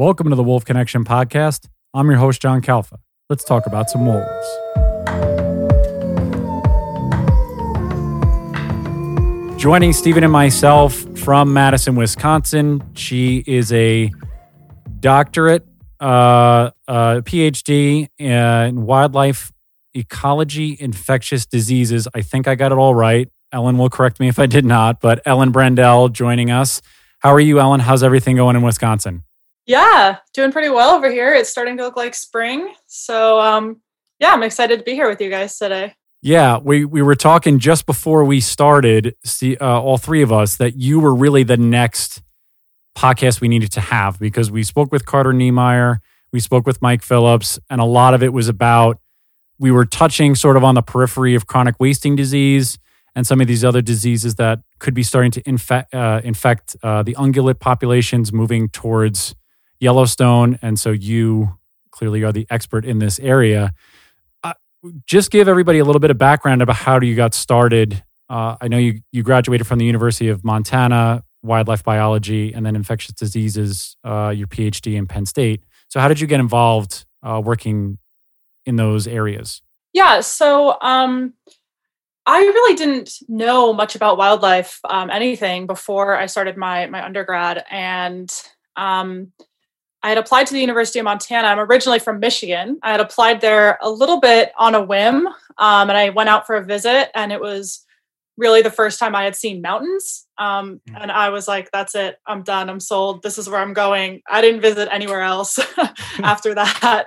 Welcome to the Wolf Connection podcast. I'm your host, John Kalfa. Let's talk about some wolves. Joining Stephen and myself from Madison, Wisconsin. She is a doctorate, uh, uh, PhD in wildlife ecology, infectious diseases. I think I got it all right. Ellen will correct me if I did not, but Ellen Brandell joining us. How are you, Ellen? How's everything going in Wisconsin? Yeah, doing pretty well over here. It's starting to look like spring. So, um, yeah, I'm excited to be here with you guys today. Yeah, we, we were talking just before we started, see, uh, all three of us, that you were really the next podcast we needed to have because we spoke with Carter Niemeyer, we spoke with Mike Phillips, and a lot of it was about we were touching sort of on the periphery of chronic wasting disease and some of these other diseases that could be starting to infect, uh, infect uh, the ungulate populations moving towards Yellowstone. And so you clearly are the expert in this area. Uh, just give everybody a little bit of background about how you got started. Uh, I know you, you graduated from the University of Montana, wildlife biology, and then infectious diseases, uh, your PhD in Penn State. So, how did you get involved uh, working in those areas? Yeah, so um, I really didn't know much about wildlife, um, anything before I started my my undergrad, and um, I had applied to the University of Montana. I'm originally from Michigan. I had applied there a little bit on a whim, um, and I went out for a visit, and it was really the first time I had seen mountains. Um, mm. and I was like, that's it. I'm done. I'm sold. This is where I'm going. I didn't visit anywhere else after that.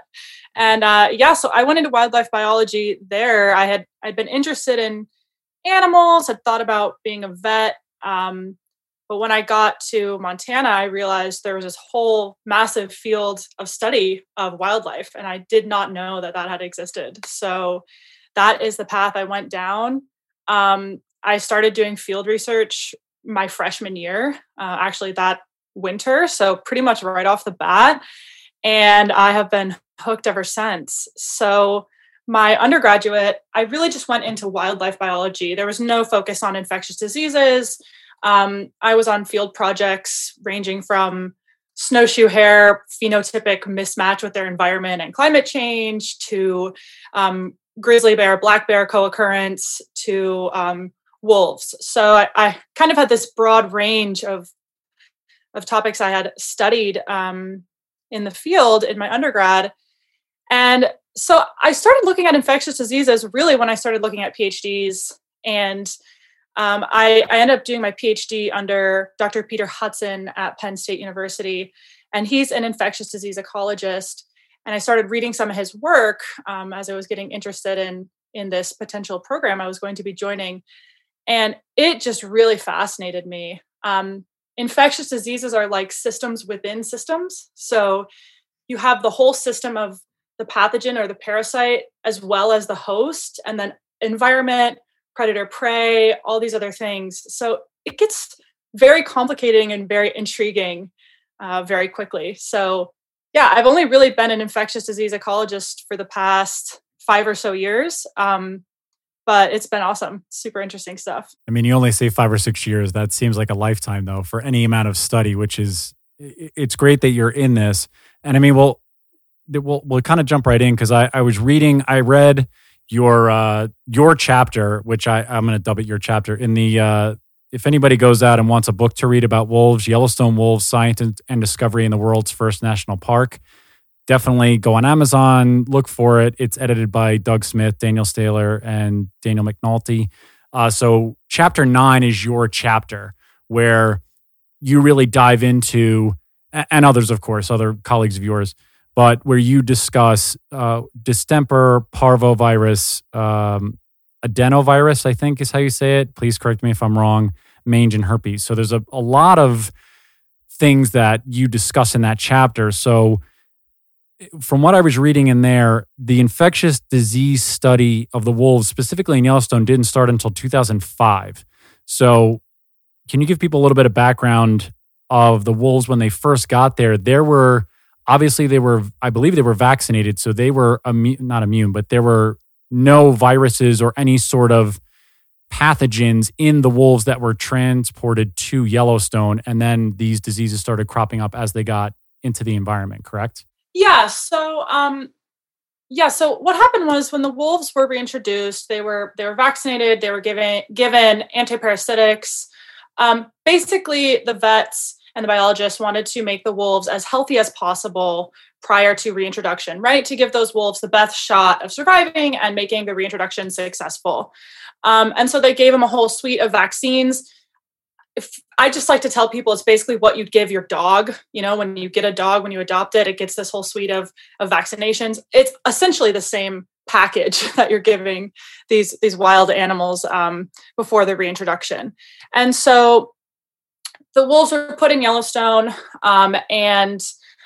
And uh, yeah, so I went into wildlife biology there. I had I'd been interested in animals, had thought about being a vet. Um, but when I got to Montana, I realized there was this whole massive field of study of wildlife, and I did not know that that had existed. So that is the path I went down. Um, I started doing field research my freshman year, uh, actually that winter. So pretty much right off the bat. And I have been hooked ever since. So, my undergraduate, I really just went into wildlife biology. There was no focus on infectious diseases. Um, I was on field projects ranging from snowshoe hare phenotypic mismatch with their environment and climate change to um, grizzly bear, black bear co occurrence to um, wolves. So I, I, kind of had this broad range of of topics I had studied um, in the field in my undergrad. And so I started looking at infectious diseases really when I started looking at PhDs. And um, I, I ended up doing my PhD under Dr. Peter Hudson at Penn State University. And he's an infectious disease ecologist. And I started reading some of his work um, as I was getting interested in, in this potential program I was going to be joining. And it just really fascinated me. Um, infectious diseases are like systems within systems. So you have the whole system of the pathogen or the parasite as well as the host and then environment predator prey all these other things. So it gets very complicating and very intriguing uh, very quickly. So yeah i've only really been an infectious disease ecologist for the past five or so years um, but it's been awesome. Super interesting stuff. I mean you only say five or six years. That seems like a lifetime though for any amount of study which is it's great that you're in this. And i mean well we'll we'll kind of jump right in because I, I was reading I read your uh your chapter which I I'm going to dub it your chapter in the uh if anybody goes out and wants a book to read about wolves Yellowstone wolves science and, and discovery in the world's first national park definitely go on Amazon look for it. It's edited by Doug Smith Daniel Stahler and Daniel MacNulty. Uh so chapter 9 is your chapter where you really dive into and others of course other colleagues of yours but where you discuss uh, distemper, parvovirus, um, adenovirus, I think is how you say it. Please correct me if I'm wrong, mange and herpes. So there's a, a lot of things that you discuss in that chapter. So, from what I was reading in there, the infectious disease study of the wolves, specifically in Yellowstone, didn't start until 2005. So, can you give people a little bit of background of the wolves when they first got there? There were obviously they were i believe they were vaccinated so they were immune, not immune but there were no viruses or any sort of pathogens in the wolves that were transported to yellowstone and then these diseases started cropping up as they got into the environment, correct? Yeah. So, um, yeah. So what happened was when the wolves were reintroduced, they were they were vaccinated, they were given given antiparasitics. Um, basically, the vets and the biologists wanted to make the wolves as healthy as possible prior to reintroduction, right? To give those wolves the best shot of surviving and making the reintroduction successful. Um, and so they gave them a whole suite of vaccines. If I just like to tell people it's basically what you'd give your dog. You know, when you get a dog, when you adopt it, it gets this whole suite of, of vaccinations. It's essentially the same package that you're giving these these wild animals um, before the reintroduction. And so the wolves were put in Yellowstone, um, and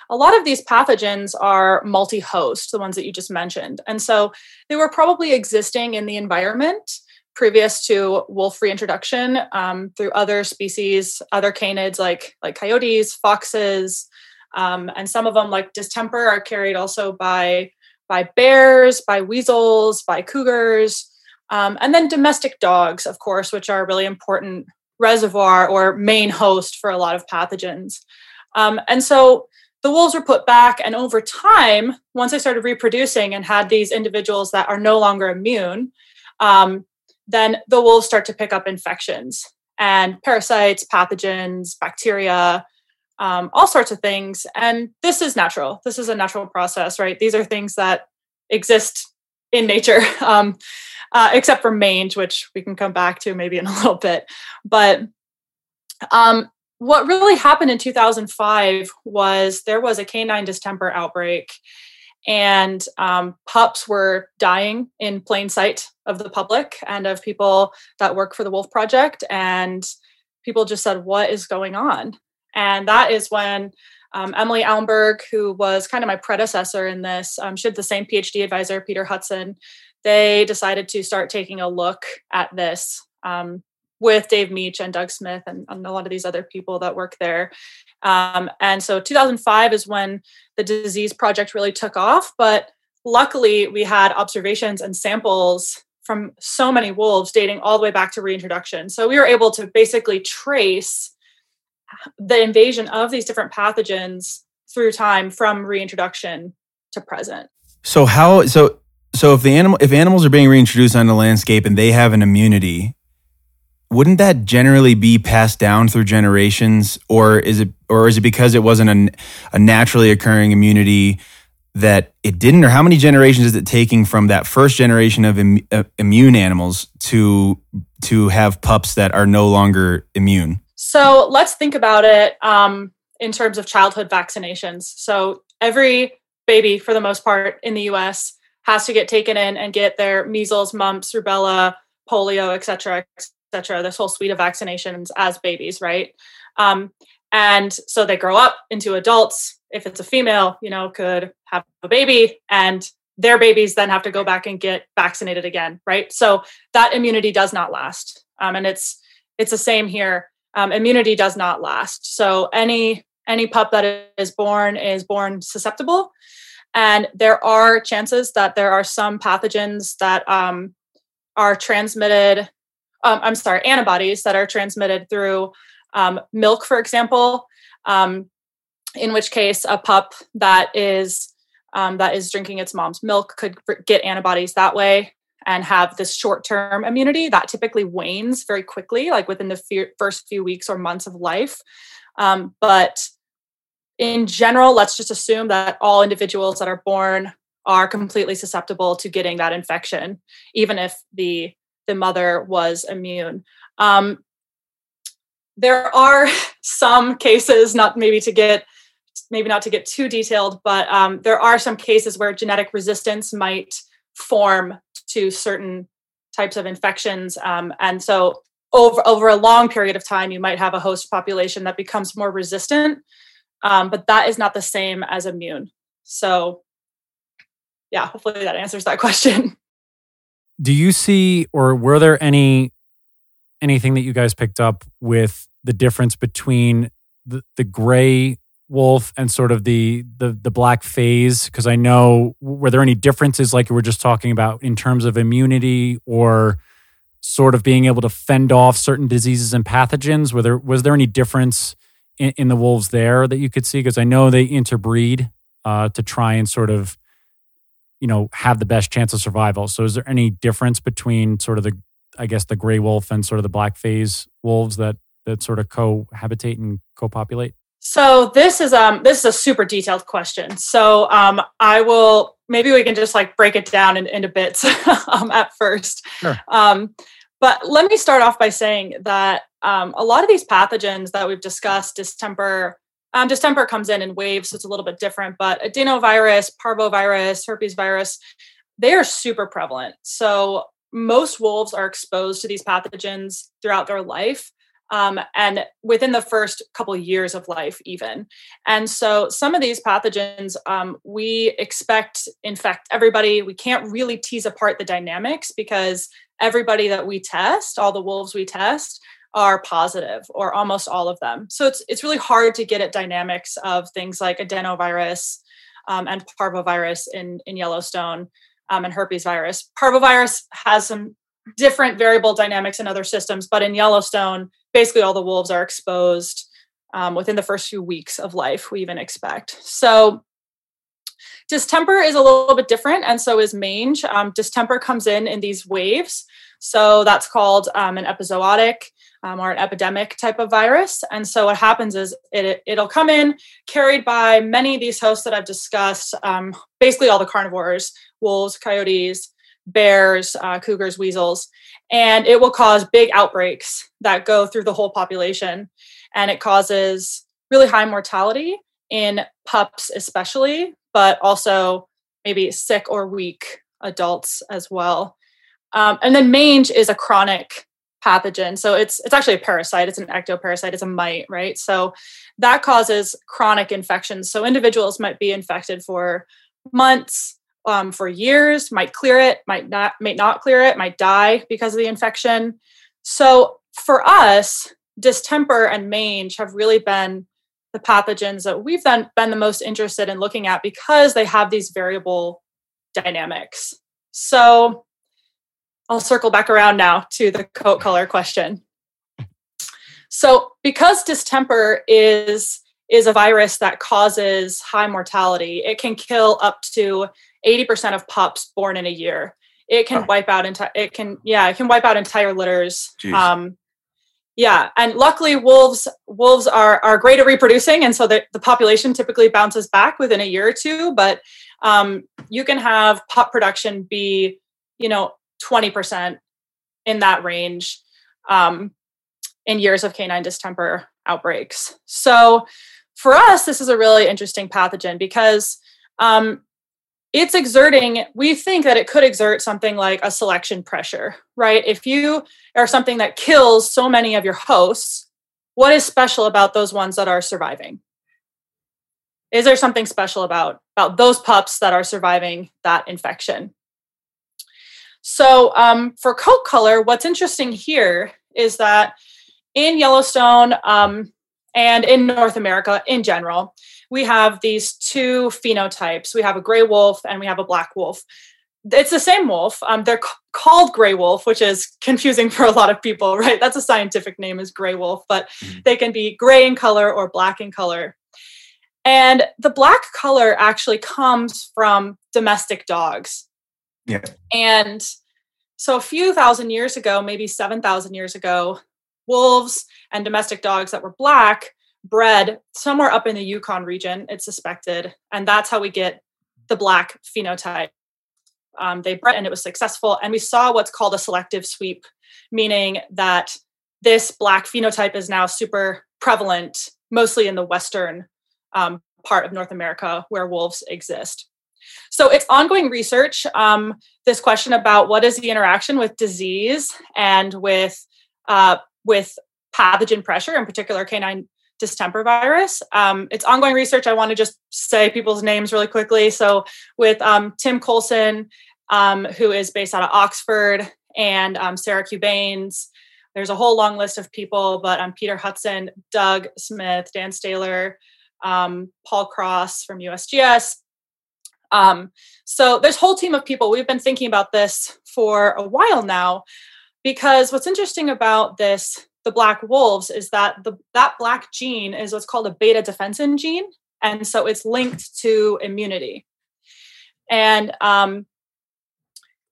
a lot of these pathogens are multi host, the ones that you just mentioned. And so they were probably existing in the environment previous to wolf reintroduction um, through other species, other canids like, like coyotes, foxes, um, and some of them, like distemper, are carried also by, by bears, by weasels, by cougars. Um, and then domestic dogs, of course, which are really important reservoir or main host for a lot of pathogens. Um, and so the wolves were put back, and over time, once they started reproducing and had these individuals that are no longer immune, um, then the wolves start to pick up infections and parasites, pathogens, bacteria, um, all sorts of things. And this is natural. This is a natural process, right? These are things that exist in nature, um, uh, except for mange, which we can come back to maybe in a little bit. But um, what really happened in 2005 was there was a canine distemper outbreak, and um, pups were dying in plain sight of the public and of people that work for the Wolf Project. And people just said, What is going on? And that is when um, Emily Almberg, who was kind of my predecessor in this, um, she had the same PhD advisor, Peter Hudson. They decided to start taking a look at this um, with Dave Mech and Doug Smith and, and, a lot of these other people that work there. Um, and so 2005 is when the disease project really took off. But luckily, we had observations and samples from so many wolves dating all the way back to reintroduction. So we were able to basically trace the invasion of these different pathogens through time from reintroduction to present. So how so so if the animal if animals are being reintroduced on the landscape and they have an immunity, wouldn't that generally be passed down through generations? Or is it or is it because it wasn't a, a naturally occurring immunity that it didn't? Or how many generations is it taking from that first generation of Im, uh, immune animals to to have pups that are no longer immune? So let's think about it um, in terms of childhood vaccinations. So every baby for the most part in the us has to get taken in and get their measles mumps rubella polio et cetera etc. This whole suite of vaccinations as babies, right? Um, and so they grow up into adults. If it's a female, you know, could have a baby, and their babies then have to go back and get vaccinated again, right? So that immunity does not last, um, and it's it's the same here. Um, immunity does not last. So any any pup that is born is born susceptible, and there are chances that there are some pathogens that um, are transmitted um, I'm sorry, antibodies that are transmitted through um, milk, for example. Um, in which case, a pup that is um, that is drinking its mom's milk could get antibodies that way and have this short-term immunity that typically wanes very quickly, like within the first few weeks or months of life. Um, but in general, let's just assume that all individuals that are born are completely susceptible to getting that infection, even if the the mother was immune. Um, there are some cases, not maybe to get maybe not to get too detailed, but um, there are some cases where genetic resistance might form to certain types of infections, um, and so over over a long period of time, you might have a host population that becomes more resistant, um, but that is not the same as immune. So, yeah, hopefully that answers that question. do you see or were there any anything that you guys picked up with the difference between the, the gray wolf and sort of the the the black phase because i know were there any differences like you were just talking about in terms of immunity or sort of being able to fend off certain diseases and pathogens were there was there any difference in, in the wolves there that you could see? Because I know they interbreed uh, to try and sort of, you know, have the best chance of survival. So is there any difference between sort of the, I guess, the gray wolf and sort of the black phase wolves that that sort of cohabitate and co-populate? So this is um this is a super detailed question. So um I will maybe we can just like break it down in, into bits um, at first. Sure. Um, but let me start off by saying that um, a lot of these pathogens that we've discussed, distemper, um, distemper comes in in waves, so it's a little bit different. But adenovirus, parvovirus, herpes virus, they are super prevalent. So most wolves are exposed to these pathogens throughout their life um, and within the first couple of years of life even and so some of these pathogens um, we expect infect everybody we can't really tease apart the dynamics because everybody that we test all the wolves we test are positive or almost all of them so it's it's really hard to get at dynamics of things like adenovirus um, and parvovirus in in yellowstone um, and herpes virus parvovirus has some different variable dynamics in other systems but in yellowstone basically all the wolves are exposed um, within the first few weeks of life, we even expect. So distemper is a little bit different, and so is mange. Um, distemper comes in in these waves. So that's called um, an epizootic um, or an epidemic type of virus. And so what happens is it, it'll come in carried by many of these hosts that I've discussed, um, basically all the carnivores, wolves, coyotes, bears, uh, cougars, weasels, and it will cause big outbreaks that go through the whole population. And it causes really high mortality in pups, especially, but also maybe sick or weak adults as well. Um, and then mange is a chronic pathogen. So it's it's actually a parasite. It's an ectoparasite. It's a mite, right? So that causes chronic infections. So individuals might be infected for months, um, for years, might clear it, might not, might not clear it, might die because of the infection. So for us, distemper and mange have really been the pathogens that we've then been the most interested in looking at because they have these variable dynamics. So I'll circle back around now to the coat color question. So because distemper is is a virus that causes high mortality, it can kill up to 80% of pups born in a year. It can oh. wipe out entire it can yeah, it can wipe out entire litters. Jeez. Um yeah, and luckily wolves wolves are are great at reproducing and so the, the population typically bounces back within a year or two, but um you can have pup production be, you know, 20% in that range um in years of canine distemper outbreaks. So for us, this is a really interesting pathogen because um, it's exerting we think that it could exert something like a selection pressure right? If you are something that kills so many of your hosts what is special about those ones that are surviving? Is there something special about about those pups that are surviving that infection so um, for coat color what's interesting here is that in yellowstone um, and in north america in general we have these two phenotypes. We have a gray wolf and we have a black wolf. It's the same wolf. Um, they're c- called gray wolf, which is confusing for a lot of people, right? That's a scientific name is gray wolf, but mm-hmm. they can be gray in color or black in color. And the black color actually comes from domestic dogs. Yeah. And so a few thousand years ago, maybe 7,000 years ago, wolves and domestic dogs that were black bred somewhere up in the Yukon region, it's suspected. And that's how we get the black phenotype. Um, they bred and it was successful. And we saw what's called a selective sweep, meaning that this black phenotype is now super prevalent, mostly in the Western um, part of North America where wolves exist. So it's ongoing research. Um, this question about what is the interaction with disease and with uh, with pathogen pressure, in particular canine distemper virus. Um, it's ongoing research. I want to just say people's names really quickly. So, with um, Tim Coulson, um, who is based out of Oxford, and um, Sarah Cubaynes, there's a whole long list of people, but um, Peter Hudson, Doug Smith, Dan Stahler, um, Paul Cross from USGS. So, there's a whole team of people. We've been thinking about this for a while now because what's interesting about this the black wolves is that the that black gene is what's called a beta defensin gene, and so it's linked to immunity. And um,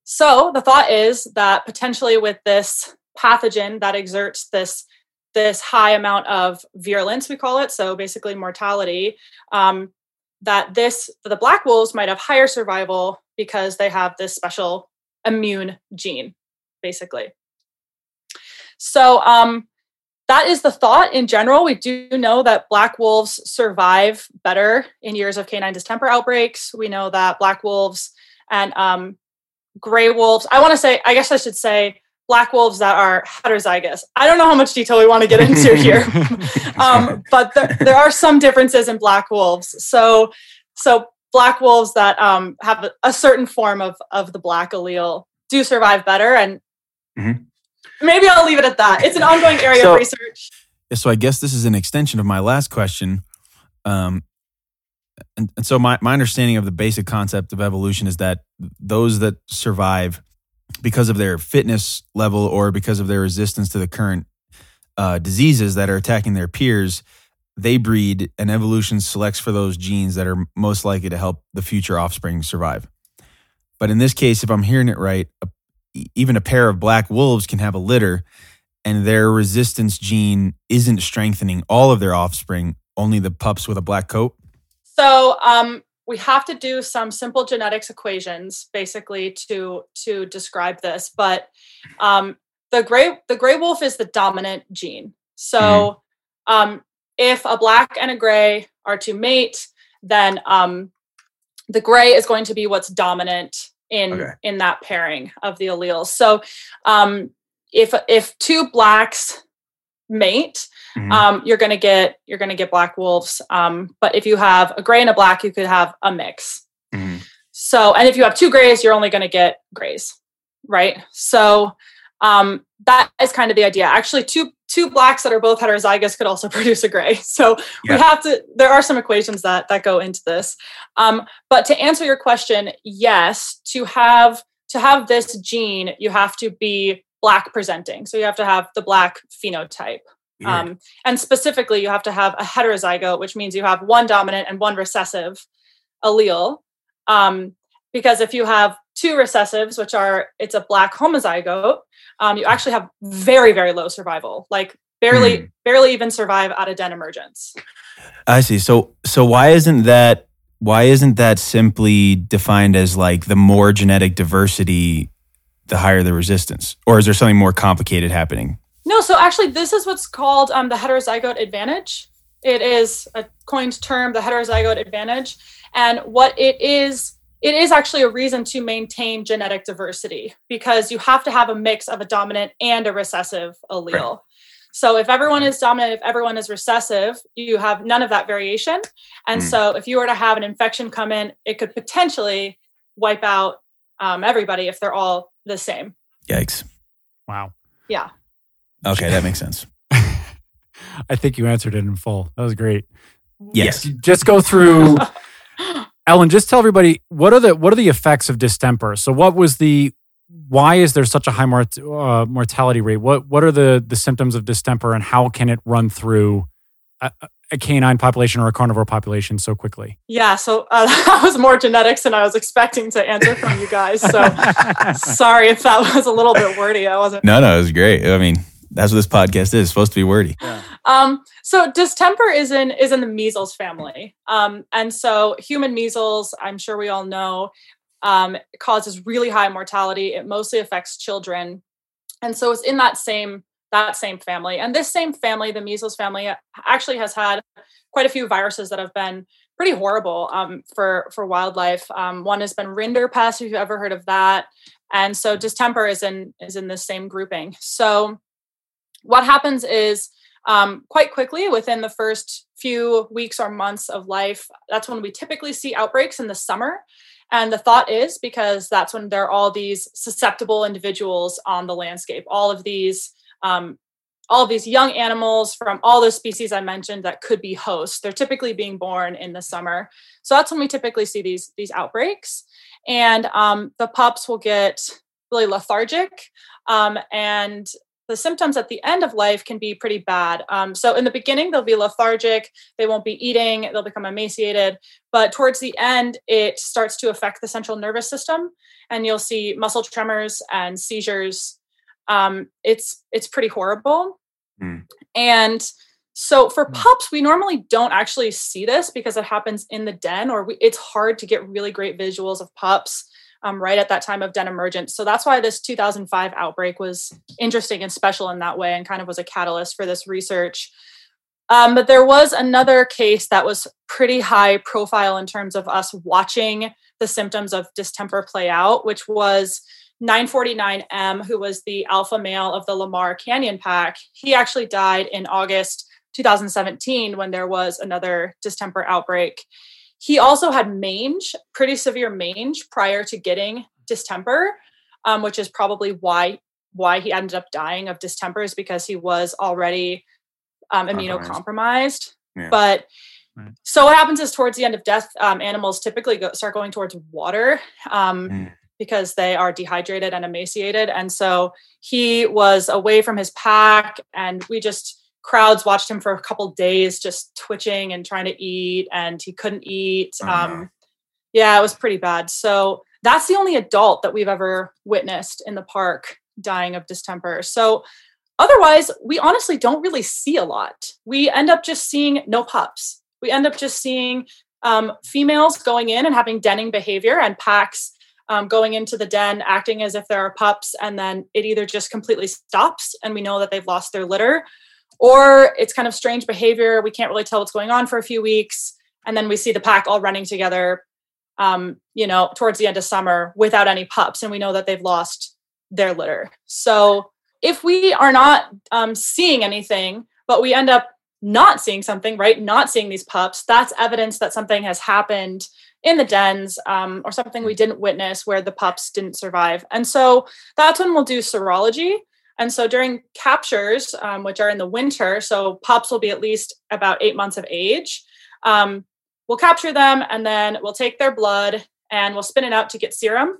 so the thought is that potentially with this pathogen that exerts this this high amount of virulence, we call it, so basically mortality, um, that this the black wolves might have higher survival because they have this special immune gene, basically. So um, that is the thought in general. We do know that black wolves survive better in years of canine distemper outbreaks. We know that black wolves and um, gray wolves, I want to say, I guess I should say, black wolves that are heterozygous. I don't know how much detail we want to get into here, um, but there, there, are some differences in black wolves. So, so black wolves that um, have a, a, certain form of of the black allele do survive better, and mm-hmm. maybe I'll leave it at that. It's an ongoing area so, of research. So, I guess this is an extension of my last question. Um, and, and so my, my understanding of the basic concept of evolution is that those that survive because of their fitness level or because of their resistance to the current uh, diseases that are attacking their peers, they breed and evolution selects for those genes that are most likely to help the future offspring survive. But in this case, if I'm hearing it right, a, even a pair of black wolves can have a litter and their resistance gene isn't strengthening all of their offspring, only the pups with a black coat. So um, we have to do some simple genetics equations basically to to describe this. But um, the gray the gray wolf is the dominant gene. So mm-hmm. um, if a black and a gray are to mate, then um, the gray is going to be what's dominant in okay. in that pairing of the alleles. So um, if if two blacks mate, mm-hmm. um, you're going to get you're going to get black wolves. Um, but if you have a gray and a black, you could have a mix. Mm-hmm. So, and if you have two grays, you're only going to get grays, right? So um, that is kind of the idea. Actually, two two blacks that are both heterozygous could also produce a gray. So yeah. we have to. There are some equations that that go into this. Um, but to answer your question, yes, to have to have this gene, you have to be black presenting. So you have to have the black phenotype. Um, and specifically, you have to have a heterozygote, which means you have one dominant and one recessive allele. Um, because if you have two recessives, which are it's a black homozygote, um, you actually have very very low survival, like barely mm. barely even survive out of den emergence. I see. So so why isn't that why isn't that simply defined as like the more genetic diversity the higher the resistance? Or is there something more complicated happening? No, so actually, this is what's called um, the heterozygote advantage. It is a coined term, the heterozygote advantage. And what it is, it is actually a reason to maintain genetic diversity because you have to have a mix of a dominant and a recessive allele. Right. So if everyone is dominant, if everyone is recessive, you have none of that variation. And mm. so if you were to have an infection come in, it could potentially wipe out um, everybody if they're all the same. Yikes. Wow. Yeah. Okay, that makes sense. I think you answered it in full. That was great. Yes. Just go through Ellen, just tell everybody what are the what are the effects of distemper? So what was the why is there such a high mort, uh, mortality rate? What what are the the symptoms of distemper and how can it run through a, a canine population or a carnivore population so quickly? Yeah, so uh, that was more genetics than I was expecting to answer from you guys. So sorry if that was a little bit wordy. I wasn't. No, no, it was great. I mean, that's what this podcast is. It's supposed to be wordy. Yeah. Um, so distemper is in is in the measles family, um, and so human measles, I'm sure we all know, um, causes really high mortality. It mostly affects children, and so it's in that same that same family. And this same family, the measles family, actually has had quite a few viruses that have been pretty horrible um, for for wildlife. Um, one has been rinderpest, if you've ever heard of that, and so distemper is in is in the same grouping. So what happens is um, quite quickly within the first few weeks or months of life, that's when we typically see outbreaks in the summer. And the thought is because that's when there are all these susceptible individuals on the landscape, all of these um, all of these young animals from all those species I mentioned that could be hosts. They're typically being born in the summer, so that's when we typically see these these outbreaks. And um, the pups will get really lethargic, um, and the symptoms at the end of life can be pretty bad. Um, so in the beginning, they'll be lethargic, they won't be eating, they'll become emaciated. But towards the end, it starts to affect the central nervous system, and you'll see muscle tremors and seizures. Um, it's it's pretty horrible. Mm. And so for hmm. pups, we normally don't actually see this because it happens in the den, or we, it's hard to get really great visuals of pups um, right at that time of den emergence. So that's why this 2005 outbreak was interesting and special in that way, and kind of was a catalyst for this research. Um, but there was another case that was pretty high profile in terms of us watching the symptoms of distemper play out, which was 949M, who was the alpha male of the Lamar Canyon pack. He actually died in August 2017 when there was another distemper outbreak. He also had mange, pretty severe mange prior to getting distemper, um, which is probably why why he ended up dying of distemper is because he was already um, immunocompromised. Yeah. But right. so what happens is towards the end of death, um, animals typically go, start going towards water. Um, mm because they are dehydrated and emaciated. And so he was away from his pack, and we just crowds watched him for a couple days, just twitching and trying to eat, and he couldn't eat. Uh-huh. Um, yeah, it was pretty bad. So that's the only adult that we've ever witnessed in the park dying of distemper. So otherwise, we honestly don't really see a lot. We end up just seeing no pups. We end up just seeing um, females going in and having denning behavior and packs um, going into the den acting as if there are pups and then it either just completely stops and we know that they've lost their litter or it's kind of strange behavior we can't really tell what's going on for a few weeks and then we see the pack all running together um, you know towards the end of summer without any pups and we know that they've lost their litter so if we are not um, seeing anything but we end up not seeing something right not seeing these pups that's evidence that something has happened in the dens um, or something we didn't witness where the pups didn't survive. And so that's when we'll do serology. And so during captures, um, which are in the winter, so pups will be at least about eight months of age, um, we'll capture them and then we'll take their blood and we'll spin it out to get serum.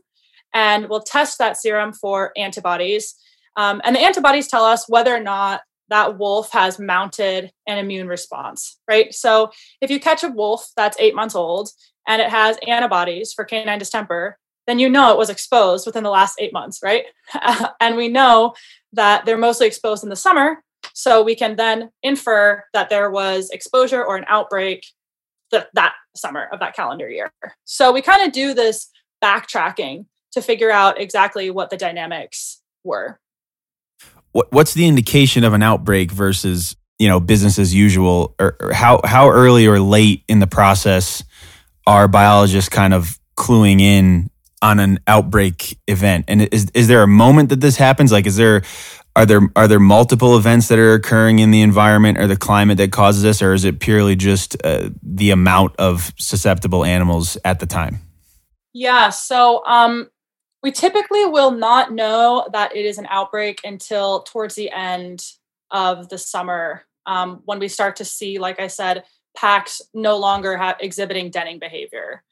And we'll test that serum for antibodies. Um, and the antibodies tell us whether or not that wolf has mounted an immune response, right? So if you catch a wolf that's eight months old and it has antibodies for canine distemper, then you know it was exposed within the last eight months, right? and we know that they're mostly exposed in the summer. So we can then infer that there was exposure or an outbreak th- that summer of that calendar year. So we kind of do this backtracking to figure out exactly what the dynamics were. What's the indication of an outbreak versus you know business as usual, or, or how how early or late in the process are biologists kind of cluing in on an outbreak event? And is is there a moment that this happens? Like, is there are there are there multiple events that are occurring in the environment or the climate that causes this, or is it purely just uh, the amount of susceptible animals at the time? Yeah. So um, we typically will not know that it is an outbreak until towards the end of the summer um, when we start to see, like I said, packs no longer have exhibiting denning behavior.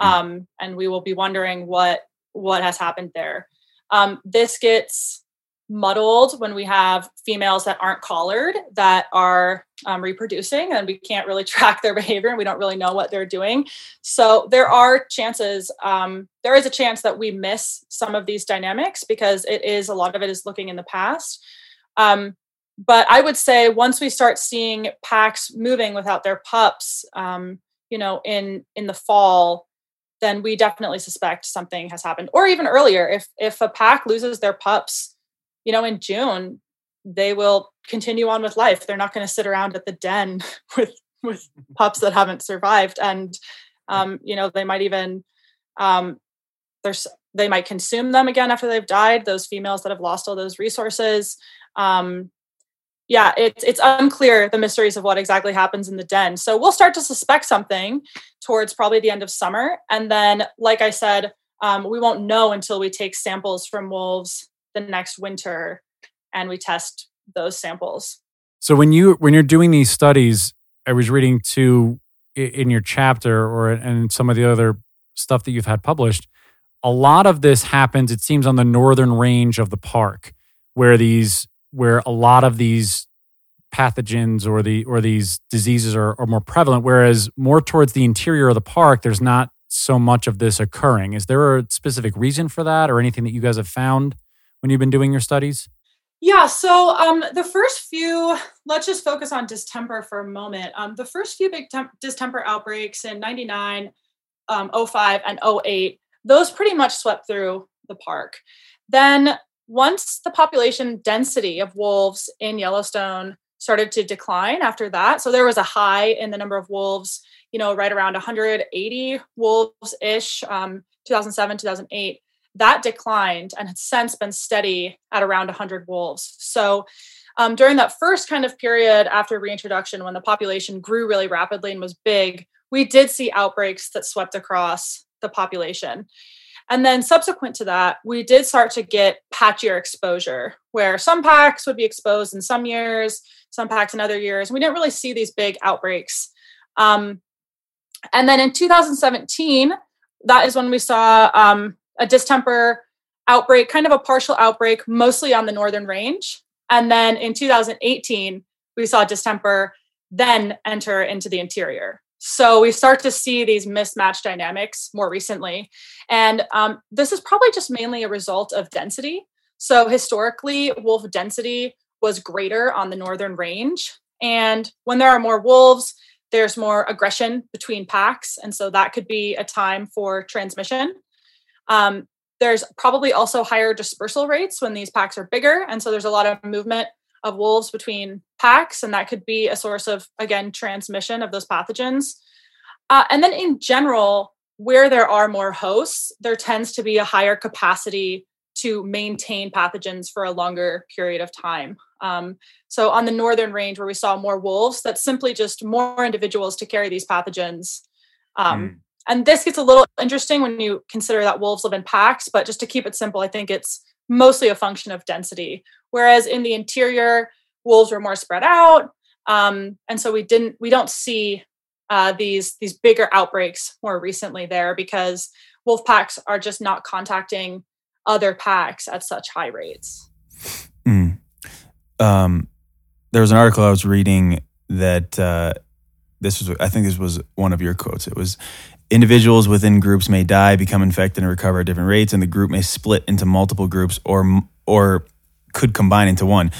Hmm. Um, and we will be wondering what what has happened there. Um, this gets muddled when we have females that aren't collared that are um, reproducing and we can't really track their behavior and we don't really know what they're doing so there are chances um, there is a chance that we miss some of these dynamics because it is a lot of it is looking in the past um, but I would say once we start seeing packs moving without their pups, um, you know, in in the fall, then we definitely suspect something has happened. Or even earlier, if if a pack loses their pups, you know, in June, they will continue on with life. They're not going to sit around at the den with with pups that haven't survived, and um, you know, they might even um, there's they might consume them again after they've died. Those females that have lost all those resources. Um, yeah, it's it's unclear the mysteries of what exactly happens in the den. So we'll start to suspect something towards probably the end of summer, and then, like I said, um, we won't know until we take samples from wolves the next winter, and we test those samples. So when you when you're doing these studies, I was reading too in your chapter or and some of the other stuff that you've had published. A lot of this happens, it seems, on the northern range of the park, where these where a lot of these pathogens or the or these diseases are, are more prevalent whereas more towards the interior of the park there's not so much of this occurring is there a specific reason for that or anything that you guys have found when you've been doing your studies yeah, so um, the first few, let's just focus on distemper for a moment. Um, the first few big temp- distemper outbreaks in 99, um, 05, and 08, those pretty much swept through the park. Then, once the population density of wolves in Yellowstone started to decline after that, so there was a high in the number of wolves, you know, right around 180 wolves ish, um, 2007, 2008 that declined and has since been steady at around 100 wolves. So um, during that first kind of period after reintroduction, when the population grew really rapidly and was big, we did see outbreaks that swept across the population. And then subsequent to that, we did start to get patchier exposure where some packs would be exposed in some years, some packs in other years. We didn't really see these big outbreaks. Um, and then in 2017, that is when we saw um, a distemper outbreak, kind of a partial outbreak, mostly on the northern range. And then in 2018, we saw distemper then enter into the interior. So we start to see these mismatched dynamics more recently. And um, this is probably just mainly a result of density. So historically, wolf density was greater on the northern range. And when there are more wolves, there's more aggression between packs. And so that could be a time for transmission. Um, there's probably also higher dispersal rates when these packs are bigger. And so there's a lot of movement of wolves between packs, and that could be a source of, again, transmission of those pathogens. Uh, and then in general, where there are more hosts, there tends to be a higher capacity to maintain pathogens for a longer period of time. Um, so on the northern range, where we saw more wolves, that's simply just more individuals to carry these pathogens. Um, mm. And this gets a little interesting when you consider that wolves live in packs, but just to keep it simple, I think it's mostly a function of density. Whereas in the interior, wolves were more spread out. Um, and so we didn't we don't see uh, these these bigger outbreaks more recently there because wolf packs are just not contacting other packs at such high rates. Mm. Um, there was an article I was reading that uh, this was I think this was one of your quotes. It was Individuals within groups may die, become infected, and recover at different rates, and the group may split into multiple groups or or could combine into one.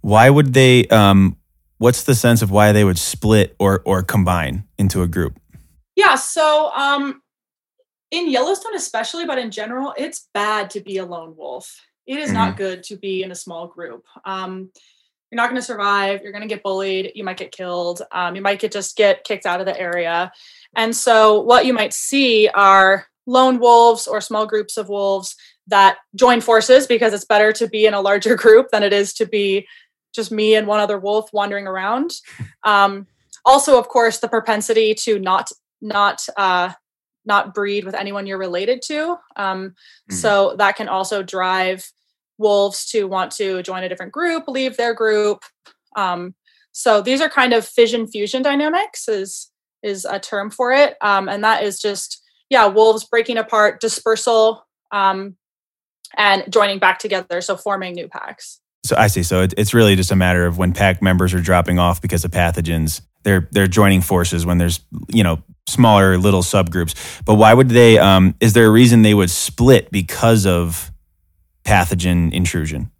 Why would they? Um, what's the sense of why they would split or or combine into a group? Yeah, so um, in Yellowstone, especially, but in general, it's bad to be a lone wolf. It is mm-hmm. not good to be in a small group. Um, you're not going to survive. You're going to get bullied. You might get killed. Um, you might get just get kicked out of the area. And so, what you might see are lone wolves or small groups of wolves that join forces because it's better to be in a larger group than it is to be just me and one other wolf wandering around. Um, also, of course, the propensity to not not uh, not breed with anyone you're related to. Um, mm. So that can also drive wolves to want to join a different group, leave their group. Um, so these are kind of fission fusion dynamics. Is is a term for it, um, and that is just yeah, wolves breaking apart, dispersal, um, and joining back together, so forming new packs. So I see. So it, it's really just a matter of when pack members are dropping off because of pathogens. They're they're joining forces when there's you know smaller little subgroups. But why would they? Um, is there a reason they would split because of pathogen intrusion?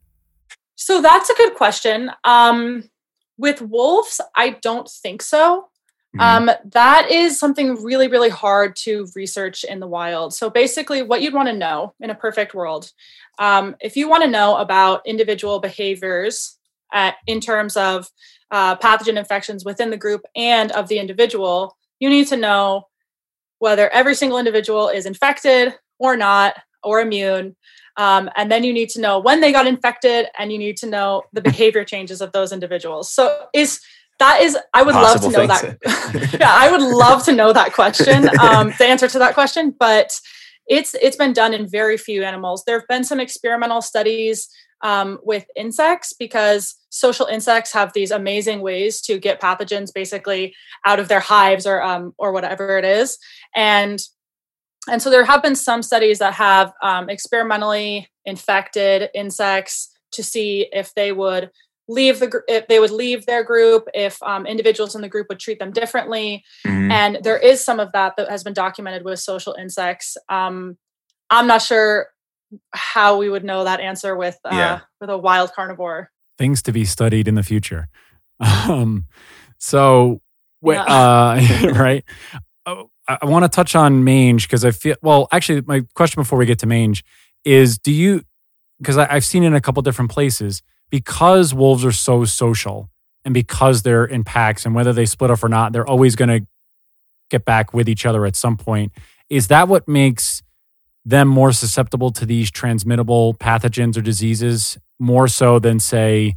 So that's a good question. Um, with wolves, I don't think so. Mm-hmm. Um, that is something really, really hard to research in the wild. So basically, what you'd want to know in a perfect world, um, if you want to know about individual behaviors at, in terms of uh, pathogen infections within the group and of the individual, you need to know whether every single individual is infected or not or immune. Um, and then you need to know when they got infected and you need to know the behavior changes of those individuals. So is that is i would love to know that yeah i would love to know that question um, the answer to that question but it's it's been done in very few animals. There have been some experimental studies um, with insects because social insects have these amazing ways to get pathogens basically out of their hives or um, or whatever it is. And and so there have been some studies that have um, experimentally infected insects to see if they would leave the if they would leave their group if um, individuals in the group would treat them differently mm-hmm. and there is some of that that has been documented with social insects um, i'm not sure how we would know that answer with uh, yeah. with a wild carnivore things to be studied in the future um, so yeah. uh, right oh, i, I want to touch on mange because i feel well actually my question before we get to mange is do you because i've seen it in a couple different places because wolves are so social and because they're in packs and whether they split off or not, they're always going to get back with each other at some point. Is that what makes them more susceptible to these transmittable pathogens or diseases more so than say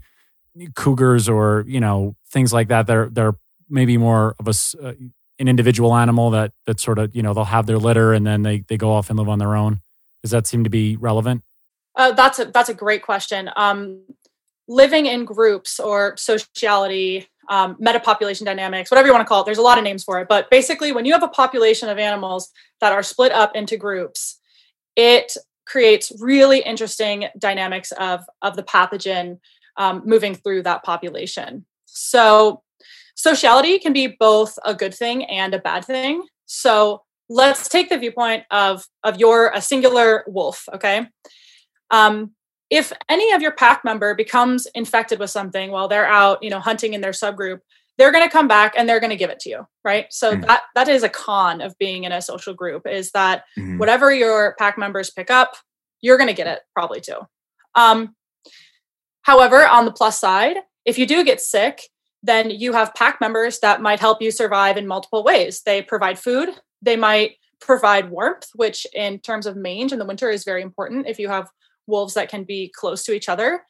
cougars or you know things like that? They're they're maybe more of a uh, an individual animal that that sort of you know they'll have their litter and then they they go off and live on their own. Does that seem to be relevant? Uh, that's a that's a great question. Um, living in groups or sociality, um, metapopulation dynamics, whatever you want to call it, there's a lot of names for it. But basically, when you have a population of animals that are split up into groups, it creates really interesting dynamics of, of the pathogen um, moving through that population. So, sociality can be both a good thing and a bad thing. So, let's take the viewpoint of, of your a singular wolf, okay? Um, if any of your pack member becomes infected with something while they're out, you know, hunting in their subgroup, they're going to come back and they're going to give it to you, right? So mm that that is a con of being in a social group is that mm whatever your pack members pick up, you're going to get it probably too. Um, however, on the plus side, if you do get sick, then you have pack members that might help you survive in multiple ways. They provide food, they might provide warmth, which in terms of mange in the winter is very important. If you have wolves that can be close to each other.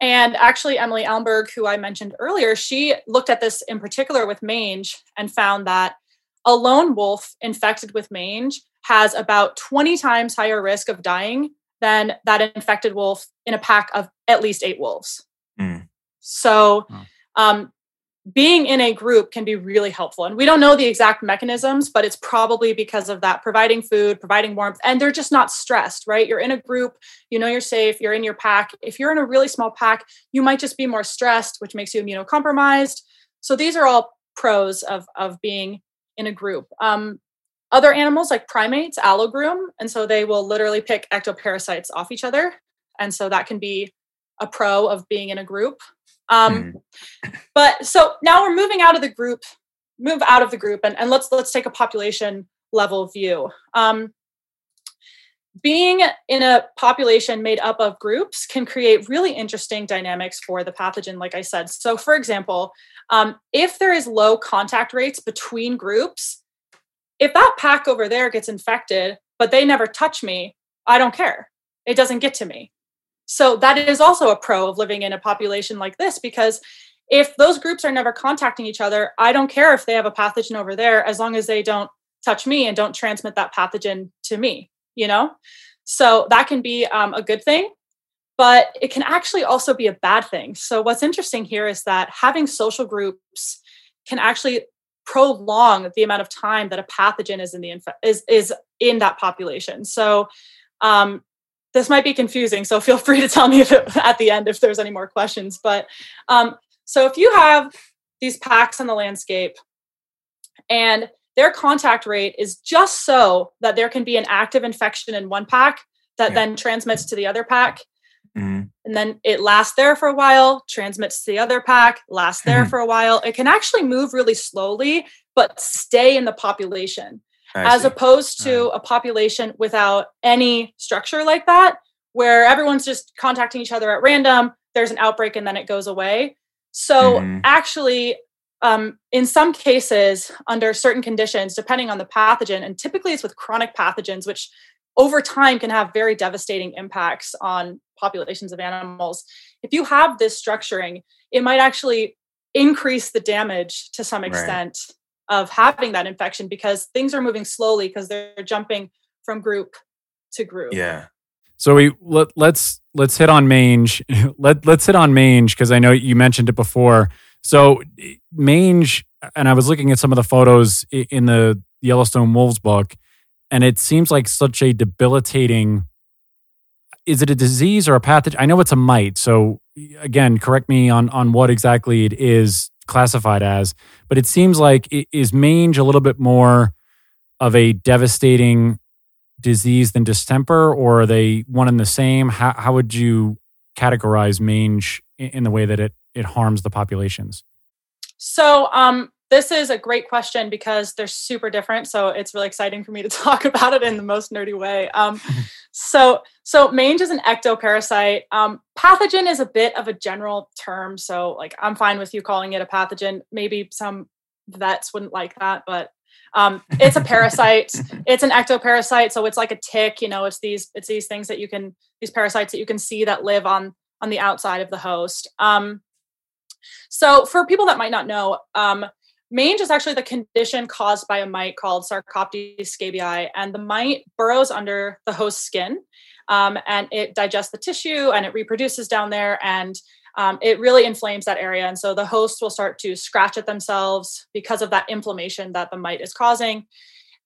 And actually, Emily Almberg, who I mentioned earlier, she looked at this in particular with mange and found that a lone wolf infected with mange has about 20 times higher risk of dying than that infected wolf in a pack of at least eight wolves. Mm. So, um, being in a group can be really helpful. And we don't know the exact mechanisms, but it's probably because of that providing food, providing warmth, and they're just not stressed, right? You're in a group, you know you're safe, you're in your pack. If you're in a really small pack, you might just be more stressed, which makes you immunocompromised. So these are all pros of, of being in a group. Um, other animals like primates allogroom, and so they will literally pick ectoparasites off each other. And so that can be a pro of being in a group. Um, mm. But so now we're moving out of the group, move out of the group, and, and let's let's take a population level view. Um, being in a population made up of groups can create really interesting dynamics for the pathogen, like I said. So, for example, um, if there is low contact rates between groups, if that pack over there gets infected, but they never touch me, I don't care. It doesn't get to me. So that is also a pro of living in a population like this because if those groups are never contacting each other, I don't care if they have a pathogen over there as long as they don't touch me and don't transmit that pathogen to me, you know? So that can be um, a good thing, but it can actually also be a bad thing. So what's interesting here is that having social groups can actually prolong the amount of time that a pathogen is in the inf- is is in that population. So um, this might be confusing, so feel free to tell me if it, at the end if there's any more questions. But um, so if you have these packs on the landscape and their contact rate is just so that there can be an active infection in one pack that yeah. then transmits to the other pack. Mm-hmm. And then it lasts there for a while, transmits to the other pack, lasts there mm-hmm. for a while. It can actually move really slowly, but stay in the population as see. opposed to right. a population without any structure like that, where everyone's just contacting each other at random. There's an outbreak and then it goes away. So, mm-hmm. actually, um, in some cases, under certain conditions, depending on the pathogen, and typically it's with chronic pathogens, which over time can have very devastating impacts on populations of animals. If you have this structuring, it might actually increase the damage to some extent of having that infection because things are moving slowly because they're jumping from group to group. Yeah. So we let, let's let's hit on mange. Let let's hit on mange because I know you mentioned it before. So mange, and I was looking at some of the photos in the Yellowstone Wolves book, and it seems like such a debilitating is it a disease or a pathogen? I know it's a mite. So again, correct me on on what exactly it is classified as, but it seems like it, is mange a little bit more of a devastating disease than distemper, or are they one and the same? How how would you categorize mange in, in the way that it it harms the populations? So, um, this is a great question because they're super different. So it's really exciting for me to talk about it in the most nerdy way. Um, so, so mange is an ectoparasite. Um, pathogen is a bit of a general term. So, like, I'm fine with you calling it a pathogen. Maybe some vets wouldn't like that, but um, it's a parasite. it's an ectoparasite. So it's like a tick. You know, it's these it's these things that you can these parasites that you can see that live on on the outside of the host. Um, so for people that might not know, um, mange is actually the condition caused by a mite called Sarcoptes scabiei, and the mite burrows under the host skin, um, and it digests the tissue and it reproduces down there, and um, it really inflames that area, and so the host will start to scratch at themselves because of that inflammation that the mite is causing.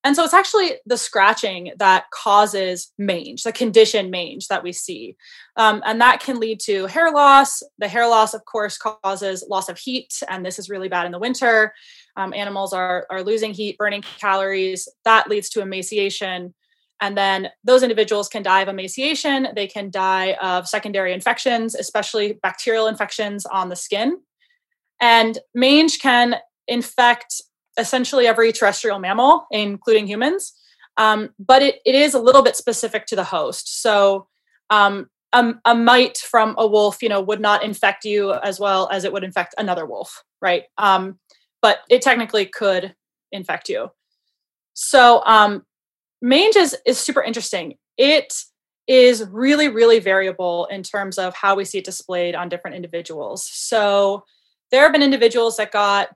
And so it's actually the scratching that causes mange, the condition mange that we see. Um, and that can lead to hair loss. The hair loss, of course, causes loss of heat. And this is really bad in the winter. Um, animals are, are losing heat, burning calories. That leads to emaciation. And then those individuals can die of emaciation. They can die of secondary infections, especially bacterial infections on the skin. And mange can infect essentially every terrestrial mammal, including humans. Um, but it, it is a little bit specific to the host. So um, a, a, mite from a wolf, you know, would not infect you as well as it would infect another wolf, right? Um, but it technically could infect you. So um, mange is, is super interesting. It is really, really variable in terms of how we see it displayed on different individuals. So there have been individuals that got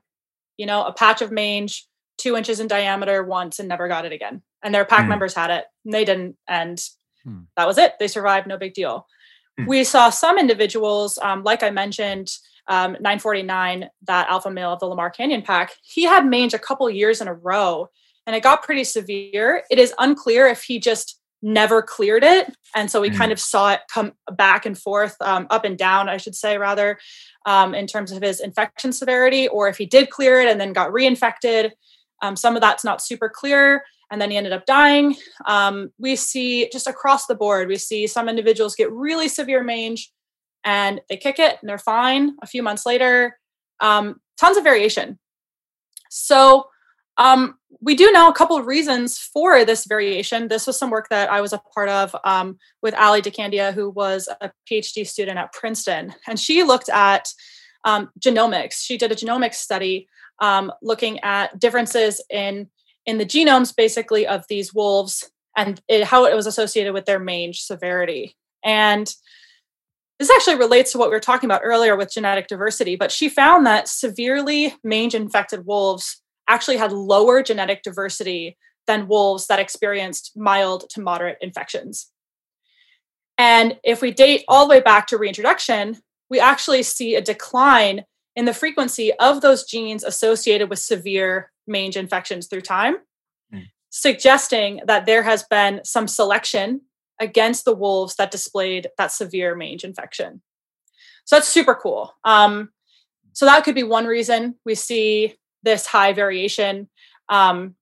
you know, a patch of mange two inches in diameter once and never got it again. And their pack mm. members had it and they didn't. And mm. that was it. They survived, no big deal. Mm. We saw some individuals, um, like I mentioned, um, 949, that alpha male of the Lamar Canyon pack, he had mange a couple years in a row and it got pretty severe. It is unclear if he just never cleared it. And so we kind hmm. of saw it come back and forth, um, up and down, I should say, rather um, in terms of his infection severity, or if he did clear it and then got reinfected. Um, some of that's not super clear, and then he ended up dying. Um, we see just across the board, we see some individuals get really severe mange and they kick it and they're fine a few months later. Um, tons of variation. So, um, we do know a couple of reasons for this variation. This was some work that I was a part of um, with Ali DeCandia, who was a PhD student at Princeton. And she looked at um, genomics. She did a genomics study um, looking at differences in, in the genomes, basically, of these wolves and it, how it was associated with their mange severity. And this actually relates to what we were talking about earlier with genetic diversity, but she found that severely mange infected wolves actually had lower genetic diversity than wolves that experienced mild to moderate infections. And if we date all the way back to reintroduction, we actually see a decline in the frequency of those genes associated with severe mange infections through time, mm. suggesting that there has been some selection against the wolves that displayed that severe mange infection. So that's super cool. Um, so that could be one reason we see this high variation. Um,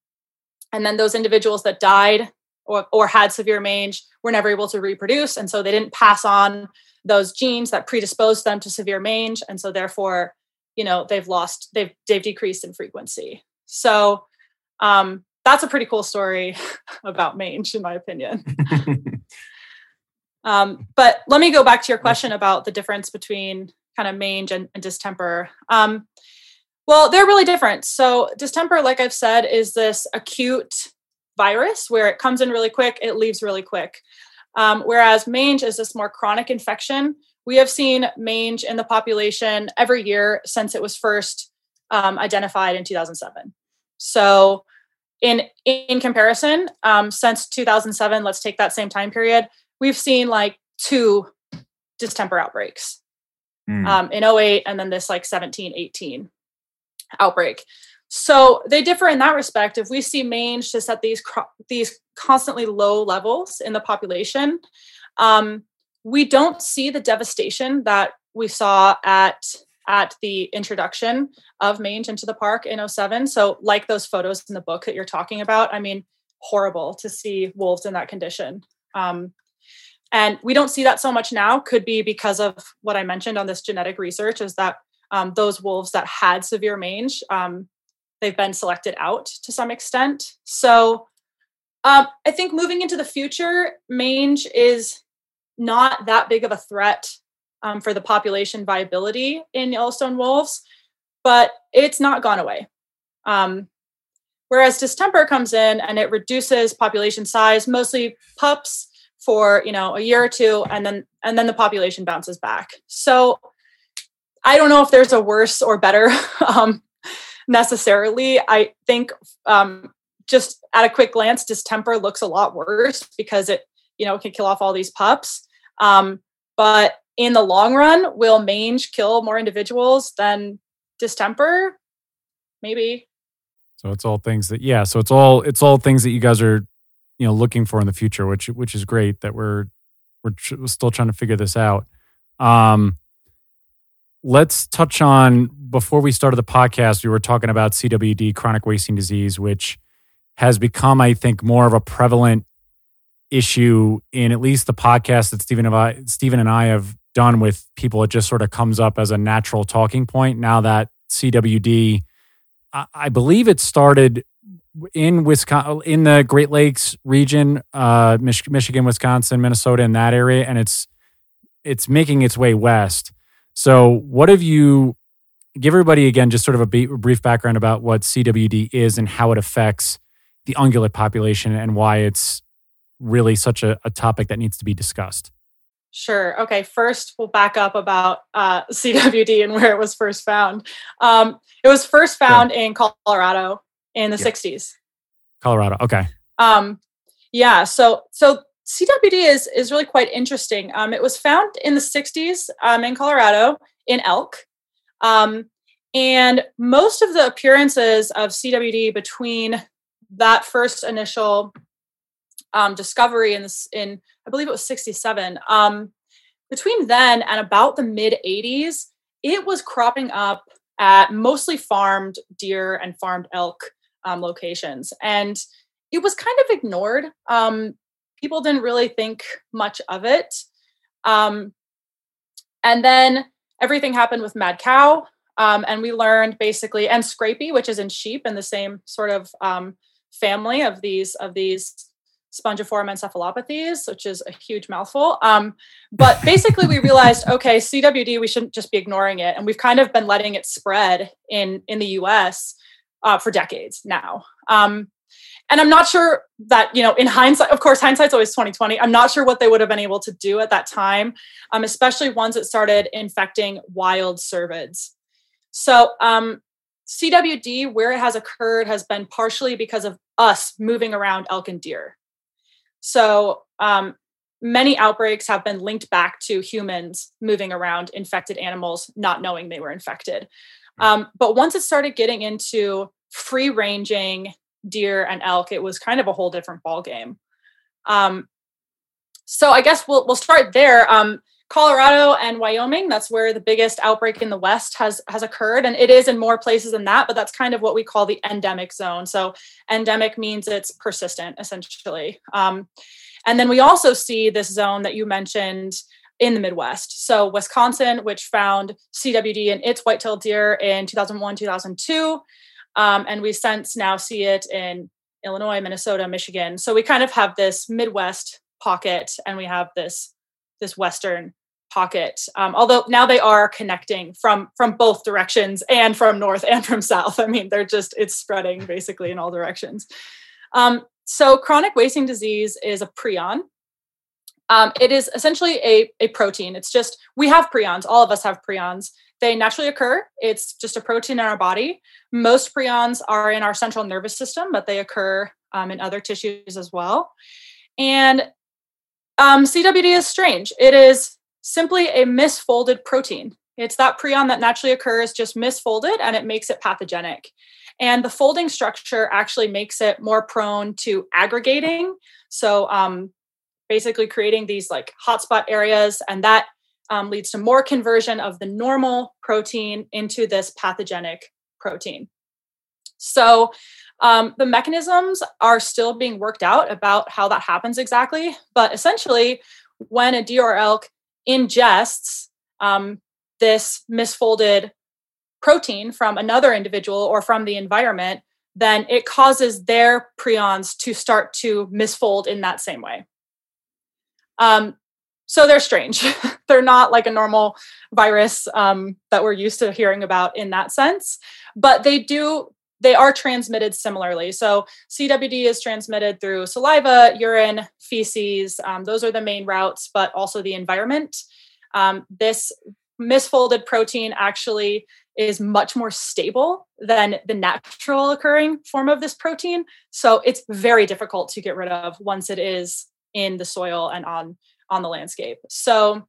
and then those individuals that died or, or had severe mange were never able to reproduce. And so they didn't pass on those genes that predisposed them to severe mange. And so therefore, you know, they've lost, they've, they've decreased in frequency. So um, that's a pretty cool story about mange, in my opinion. um, but let me go back to your question about the difference between kind of mange and, and distemper. Um, well, they're really different. So, distemper, like I've said, is this acute virus where it comes in really quick, it leaves really quick. Um, whereas mange is this more chronic infection. We have seen mange in the population every year since it was first um, identified in 2007. So, in in comparison, um, since 2007, let's take that same time period, we've seen like two distemper outbreaks mm. um, in 08 and then this like 17, 18 outbreak. So they differ in that respect. If we see mange just at these these constantly low levels in the population, um, we don't see the devastation that we saw at at the introduction of mange into the park in 07 so like those photos in the book that you're talking about i mean horrible to see wolves in that condition um, and we don't see that so much now could be because of what i mentioned on this genetic research is that um, those wolves that had severe mange um, they've been selected out to some extent so um, i think moving into the future mange is not that big of a threat um, for the population viability in Yellowstone wolves, but it's not gone away. Um, whereas distemper comes in and it reduces population size, mostly pups for you know a year or two, and then and then the population bounces back. So I don't know if there's a worse or better um, necessarily. I think um, just at a quick glance, distemper looks a lot worse because it you know can kill off all these pups. Um, but in the long run, will mange kill more individuals than distemper? Maybe. So it's all things that yeah. So it's all it's all things that you guys are you know looking for in the future, which which is great that we're we're, tr- we're still trying to figure this out. Um, let's touch on before we started the podcast. We were talking about CWD, chronic wasting disease, which has become, I think, more of a prevalent issue in at least the podcast that Stephen and I, Stephen and I have done with people. It just sort of comes up as a natural talking point now that CWD, I, I believe it started in Wisconsin, in the Great Lakes region, uh, Mich- Michigan, Wisconsin, Minnesota, in that area, and it's it's making its way west. So, what have you? Give everybody again just sort of a brief background about what CWD is and how it affects the ungulate population and why it's really such a, a topic that needs to be discussed. Sure. Okay. First, we'll back up about uh, CWD and where it was first found. Um, it was first found yeah. in Colorado in the yeah. 60s. Colorado. Okay. Um, yeah. So, so CWD is is really quite interesting. Um, it was found in the 60s um, in Colorado in elk. Um, and most of the appearances of CWD between that first initial um, discovery in this in I believe it was 67. Um, between then and about the mid 80s, it was cropping up at mostly farmed deer and farmed elk um, locations, and it was kind of ignored. Um, people didn't really think much of it. Um, and then everything happened with mad cow, um, and we learned basically and scrapie, which is in sheep in the same sort of um, family of these of these spongiform encephalopathies, which is a huge mouthful. Um, but basically, we realized, okay, CWD, we shouldn't just be ignoring it, and we've kind of been letting it spread in in the U.S. Uh, for decades now. Um, and I'm not sure that you know, in hindsight, of course, hindsight's always 2020. I'm not sure what they would have been able to do at that time, um, especially ones that started infecting wild cervids. So um, CWD, where it has occurred, has been partially because of us moving around elk and deer. So um, many outbreaks have been linked back to humans moving around infected animals, not knowing they were infected. Hmm. Um, but once it started getting into free ranging deer and elk, it was kind of a whole different ballgame. Um, so I guess we'll we'll start there. Um, Colorado and Wyoming, that's where the biggest outbreak in the West has has occurred. And it is in more places than that, but that's kind of what we call the endemic zone. So endemic means it's persistent, essentially. Um, and then we also see this zone that you mentioned in the Midwest. So Wisconsin, which found CWD in its white-tailed deer in 2001, 2002. Um, and we since now see it in Illinois, Minnesota, Michigan. So we kind of have this Midwest pocket and we have this this Western pocket um, although now they are connecting from from both directions and from north and from south. I mean they're just it's spreading basically in all directions. Um, so chronic wasting disease is a prion. Um, it is essentially a, a protein. It's just we have prions. All of us have prions they naturally occur it's just a protein in our body most prions are in our central nervous system but they occur um, in other tissues as well and um, cwd is strange it is simply a misfolded protein. It's that prion that naturally occurs just misfolded and it makes it pathogenic. And the folding structure actually makes it more prone to aggregating. So um, basically creating these like hotspot areas, and that um, leads to more conversion of the normal protein into this pathogenic protein. So um, the mechanisms are still being worked out about how that happens exactly, but essentially, when a deer elk ingests um, this misfolded protein from another individual or from the environment, then it causes their prions to start to misfold in that same way. Um, so they're strange. they're not like a normal virus um, that we're used to hearing about in that sense, but they do. They are transmitted similarly. So CWD is transmitted through saliva, urine, feces. Um, those are the main routes, but also the environment. Um, this misfolded protein actually is much more stable than the natural occurring form of this protein. So it's very difficult to get rid of once it is in the soil and on on the landscape. So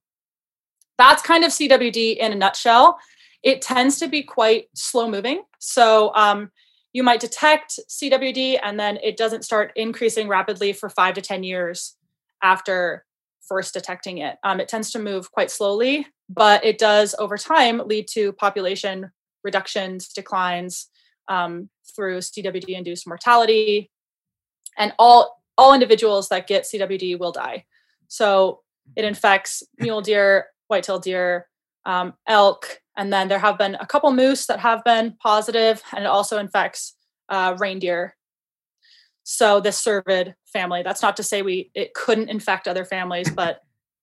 that's kind of CWD in a nutshell. It tends to be quite slow moving. So um, you might detect CWD and then it doesn't start increasing rapidly for five to 10 years after first detecting it. Um, it tends to move quite slowly, but it does over time lead to population reductions, declines um, through CWD induced mortality. And all, all individuals that get CWD will die. So it infects mule deer, white-tailed deer, um, elk, and then there have been a couple moose that have been positive, and it also infects uh, reindeer. So this cervid family. That's not to say we it couldn't infect other families, but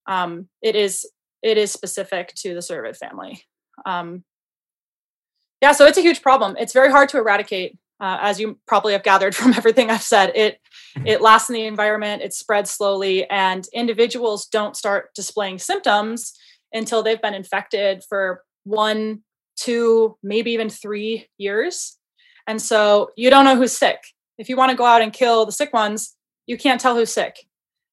um, it is it is specific to the cervid family. Um, yeah, so it's a huge problem. It's very hard to eradicate, uh, as you probably have gathered from everything I've said. It mm-hmm. it lasts in the environment. It spreads slowly, and individuals don't start displaying symptoms until they've been infected for one, two, maybe even three years. And so you don't know who's sick. If you want to go out and kill the sick ones, you can't tell who's sick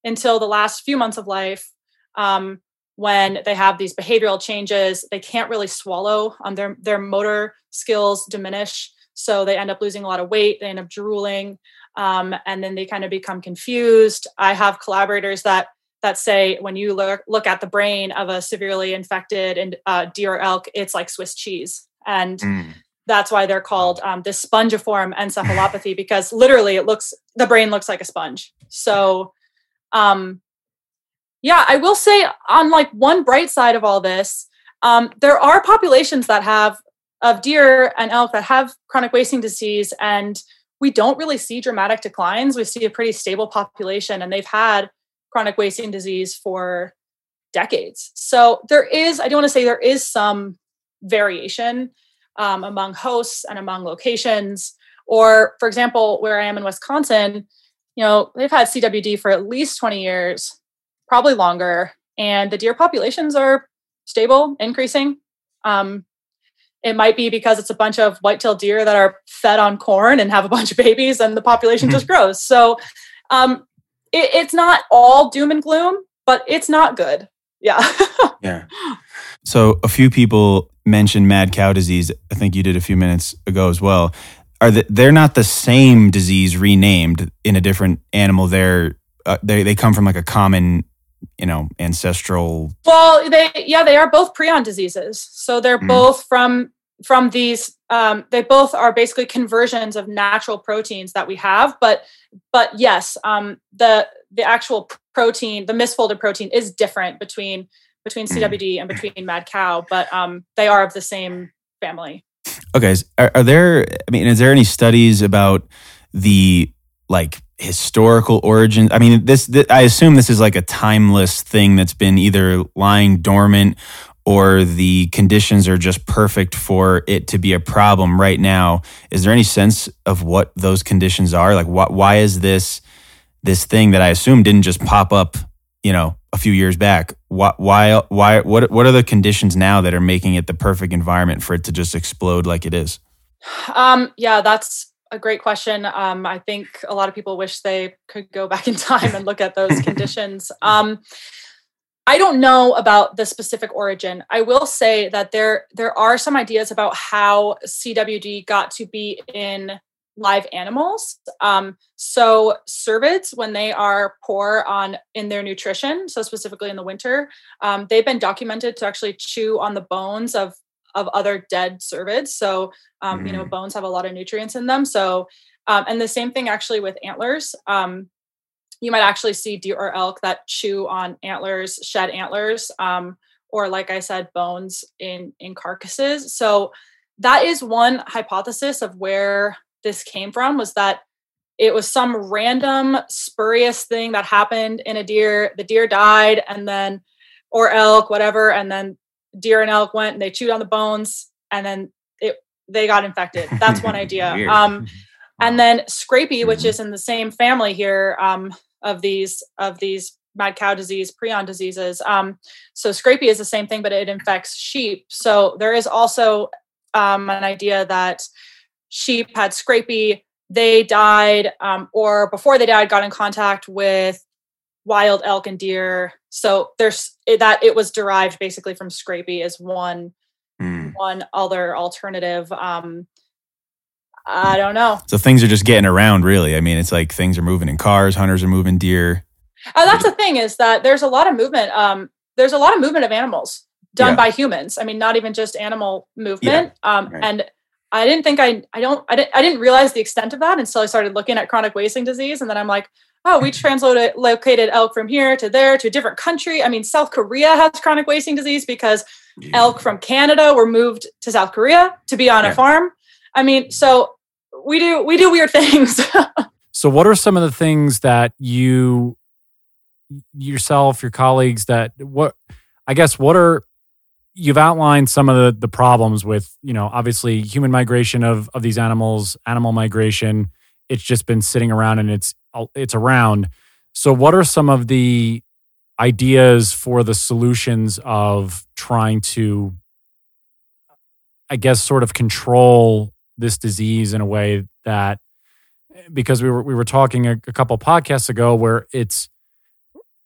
until the last few months of life um, when they have these behavioral changes. They can't really swallow. Um, their their motor skills diminish, so they end up losing a lot of weight. They end up drooling, um, and then they kind of become confused. I have collaborators that that say when you look look at the brain of a severely infected and uh, deer elk, it's like Swiss cheese, and mm that's why they're called um, this spongiform encephalopathy because literally it looks the brain looks like a sponge so um yeah i will say on like one bright side of all this um, there are populations that have of deer and elk that have chronic wasting disease and we don't really see dramatic declines we see a pretty stable population and they've had chronic wasting disease for decades so there is i don't want to say there is some variation um, among hosts and among locations. Or, for example, where I am in Wisconsin, you know, they've had CWD for at least 20 years, probably longer, and the deer populations are stable, increasing. Um, it might be because it's a bunch of white-tailed deer that are fed on corn and have a bunch of babies, and the population just grows. So um, it, it's not all doom and gloom, but it's not good. Yeah. yeah. So a few people mentioned mad cow disease. I think you did a few minutes ago as well. Are the, they're not the same disease renamed in a different animal? They're uh, they they come from like a common you know ancestral well they yeah they are both prion diseases so they're mm. both from from these um, they both are basically conversions of natural proteins that we have but but yes um, the the actual protein the misfolded protein is different between between CWD mm. and between mad cow, but um, they are of the same family. Okay, are, are there? I mean, is there any studies about the like historical origin? I mean, this, this I assume this is like a timeless thing that's been either lying dormant or the conditions are just perfect for it to be a problem right now. Is there any sense of what those conditions are? Like, wh- why is this this thing that I assume didn't just pop up, you know, a few years back. Why, why, why, what, what are the conditions now that are making it the perfect environment for it to just explode like it is? Um, yeah, that's a great question. Um, I think a lot of people wish they could go back in time and look at those conditions. Um, I don't know about the specific origin. I will say that there there are some ideas about how CWD got to be in live animals. Um, so cervids, when they are poor on in their nutrition, so specifically in the winter, um, they've been documented to actually chew on the bones of of other dead cervids. So um, mm. you know, mm. bones have a lot of nutrients in them. So um, and the same thing actually with antlers. Um, you might actually see deer or elk that chew on antlers, shed antlers, um, or like I said, bones in in carcasses. So that is one hypothesis of where this came from was that it was some random spurious thing that happened in a deer. The deer died, and then or elk, whatever, and then deer and elk went and they chewed on the bones, and then it they got infected. That's one idea. um, and then scrapie, which mm-hmm. is in the same family here um, of these of these mad cow disease, prion diseases. Um, so scrapie is the same thing, but it infects sheep. So there is also um, an idea that sheep had scrapie, they died, um, or before they died, got in contact with wild elk and deer. So there's that it was derived basically from scrapie as one mm. one other alternative. Um, I don't know. So things are just getting around, really. I mean, it's like things are moving in cars, hunters are moving deer. Oh, that's the thing is that there's a lot of movement. Um, there's a lot of movement of animals done yeah. by humans. I mean, not even just animal movement. Yeah. Um, right. And I didn't think I, I don't, I didn't, I didn't realize the extent of that until I started looking at chronic wasting disease. And then I'm like, oh, we mm-hmm. translocated located elk from here to there to a different country. I mean, South Korea has chronic wasting disease because yeah. elk from Canada were moved to South Korea to be on a farm. I mean, so we do, we do weird things. so what are some of the things that you yourself, your colleagues that what I guess what are you've outlined some of the the problems with you know obviously human migration of of these animals animal migration. It's just been sitting around and it's uh, it's around. So what are some of the ideas for the solutions of trying to i guess sort of control this disease in a way that because we were we were talking a, a couple podcasts ago where it's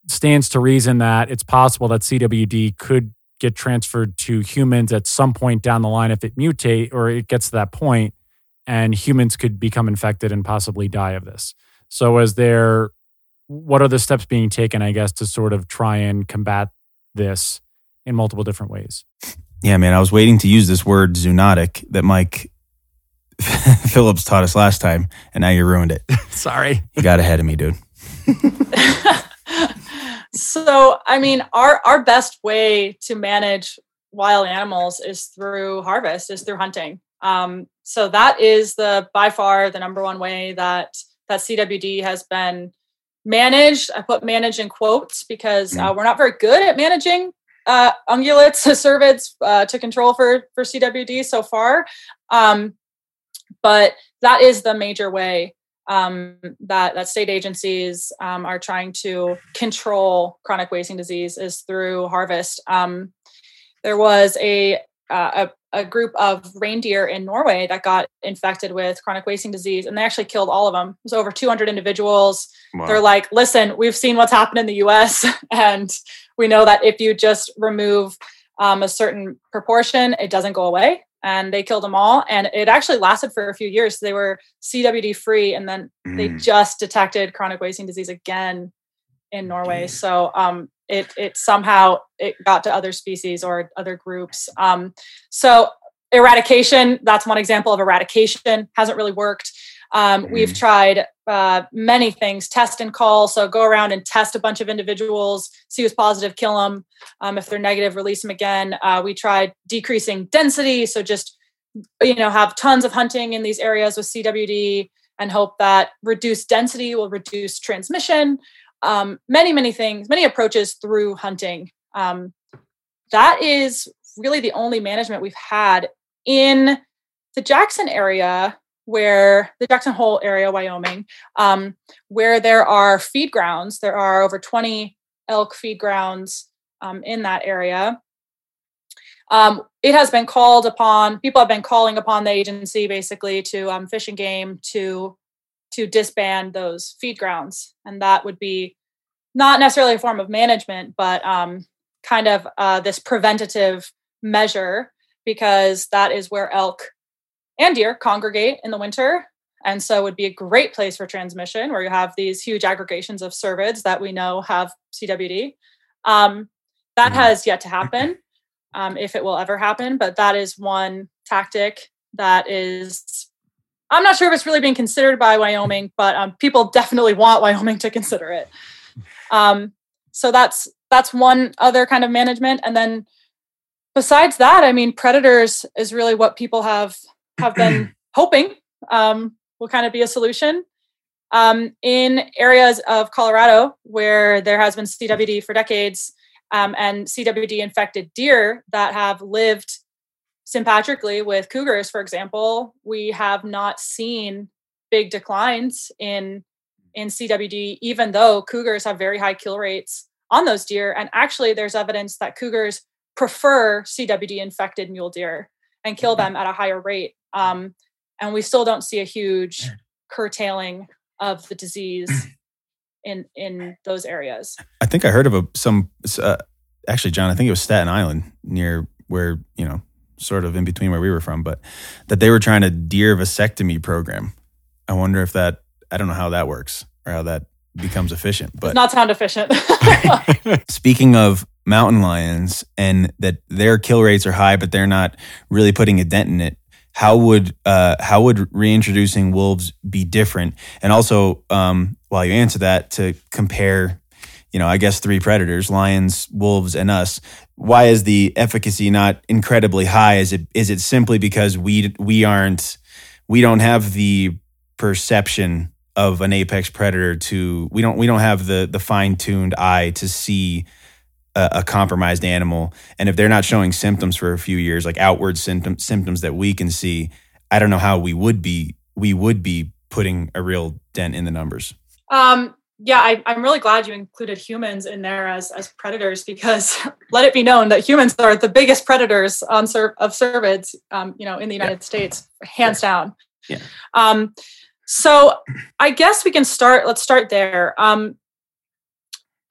stands to reason that it's possible that CWD could get transferred to humans at some point down the line if it mutate or it gets to that point and humans could become infected and possibly die of this. So is there what are the steps being taken I guess to sort of try and combat this in multiple different ways? Yeah, man, I was waiting to use this word zoonotic that Mike Phillips taught us last time and now you ruined it. Sorry. You got ahead of me, dude. So, I mean, our our best way to manage wild animals is through harvest, is through hunting. Um, so that is the by far the number one way that that CWD has been managed. I put manage in quotes because uh, mm. we're not very good at managing uh, ungulates, cervids uh, to control for for CWD so far. Um, but that is the major way um, that that state agencies um, are trying to control chronic wasting disease is through harvest. Um, there was a, uh, a, a group of reindeer in Norway that got infected with chronic wasting disease, and they actually killed all of them. It was over 200 individuals. Wow. They're like, "Listen, we've seen what's happened in the U.S., and we know that if you just remove um, a certain proportion, it doesn't go away." And they killed them all. And it actually lasted for a few years. They were CWD free, and then mm. they just detected chronic wasting disease again in Norway. So um, it it somehow it got to other species or other groups. Um, so eradication, that's one example of eradication, hasn't really worked. Um. We've tried uh, many things, test and cull. So go around and test a bunch of individuals, see who's positive, kill them. Um, if they're negative, release them again. Uh, we tried decreasing density. So just, you know, have tons of hunting in these areas with CWD and hope that reduced density will reduce transmission. Um, many, many things, many approaches through hunting. Um, that is really the only management we've had in the Jackson area where the Jackson Hole area, Wyoming, um, where there are feed grounds. There are over 20 elk feed grounds um, in that area. Um, it has been called upon, people have been calling upon the agency basically to um, fish and game to to disband those feed grounds. And that would be not necessarily a form of management, but um, kind of uh, this preventative measure because that is where elk and deer congregate in the winter. and so would be a great place for transmission where you have these huge aggregations of cervids that we know have CWD. Um, that mm-hmm. has yet to happen, um, if it will ever happen. But that is one tactic that is. I'm not sure if it's really being considered by Wyoming, but um, people definitely want Wyoming to consider it. Um, so that's that's one other kind of management, and then besides that, I mean, predators is really what people have have been hoping um, will kind of be a solution. Um, in areas of Colorado where there has been CWD for decades um, and CWD infected deer that have lived sympatrically with cougars, for example, we have not seen big declines in in CWD, even though cougars have very high kill rates on those deer. And actually, there's evidence that cougars prefer CWD infected mule deer and kill them at a higher rate. Um, and we still don't see a huge curtailing of the disease in in those areas. I think I heard of a some uh, actually, John. I think it was Staten Island near where you know, sort of in between where we were from, but that they were trying a deer vasectomy program. I wonder if that. I don't know how that works or how that becomes efficient. But Does not sound efficient. speaking of mountain lions and that their kill rates are high, but they're not really putting a dent in it how would uh, how would reintroducing wolves be different? And also, um, while you answer that, to compare, you know, I guess three predators: lions, wolves, and us. Why is the efficacy not incredibly high? Is it is it simply because we we aren't we don't have the perception of an apex predator to we don't we don't have the the fine tuned eye to see a, a, compromised animal, and if they're not showing symptoms for a few years, like outward symptom, symptoms that we can see, I don't know how we would be we would be putting a real dent in the numbers. Um, yeah, I, am really glad you included humans in there as as predators because let it be known that humans are the biggest predators on ser- of cervids, um, you know, in the United yeah. States, hands yeah. down. Yeah. Um, so I guess we can start. Let's start there. Um,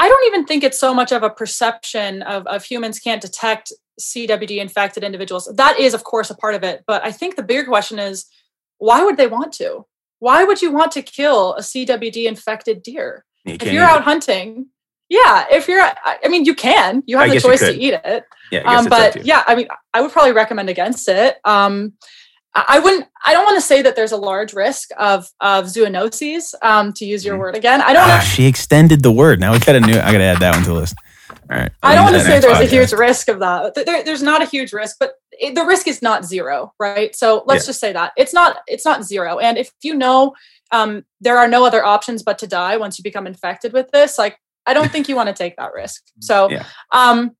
I don't even think it's so much of a perception of, of humans can't detect CWD infected individuals. That is, of course, a part of it. But I think the bigger question is why would they want to? Why would you want to kill a CWD infected deer? You if you're out hunting, yeah, if you're, I mean, you can, you have I the choice to eat it. Yeah, um, but yeah, I mean, I would probably recommend against it. Um, I wouldn't. I don't want to say that there's a large risk of of zoonoses. Um, to use your mm. word again, I don't. Ah, she extended the word. Now we got a new. I got to add that one to the list. All right. I don't want to say there's podcast. a huge risk of that. There, there's not a huge risk, but it, the risk is not zero, right? So let's yeah. just say that it's not. It's not zero. And if you know um, there are no other options but to die once you become infected with this, like I don't think you want to take that risk. So, yeah. um,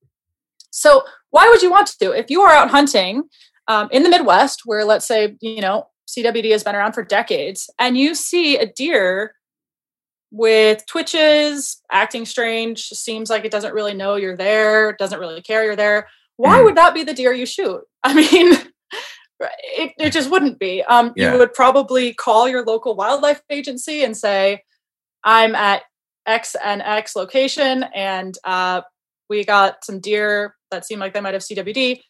so why would you want to? If you are out hunting um, in the Midwest, where let's say, you know, CWD has been around for decades, and you see a deer with twitches, acting strange, seems like it doesn't really know you're there, doesn't really care you're there. Why mm. would that be the deer you shoot? I mean, it, it just wouldn't be. Um, yeah. You would probably call your local wildlife agency and say, I'm at X and X location, and uh, we got some deer that seem like they might have CWD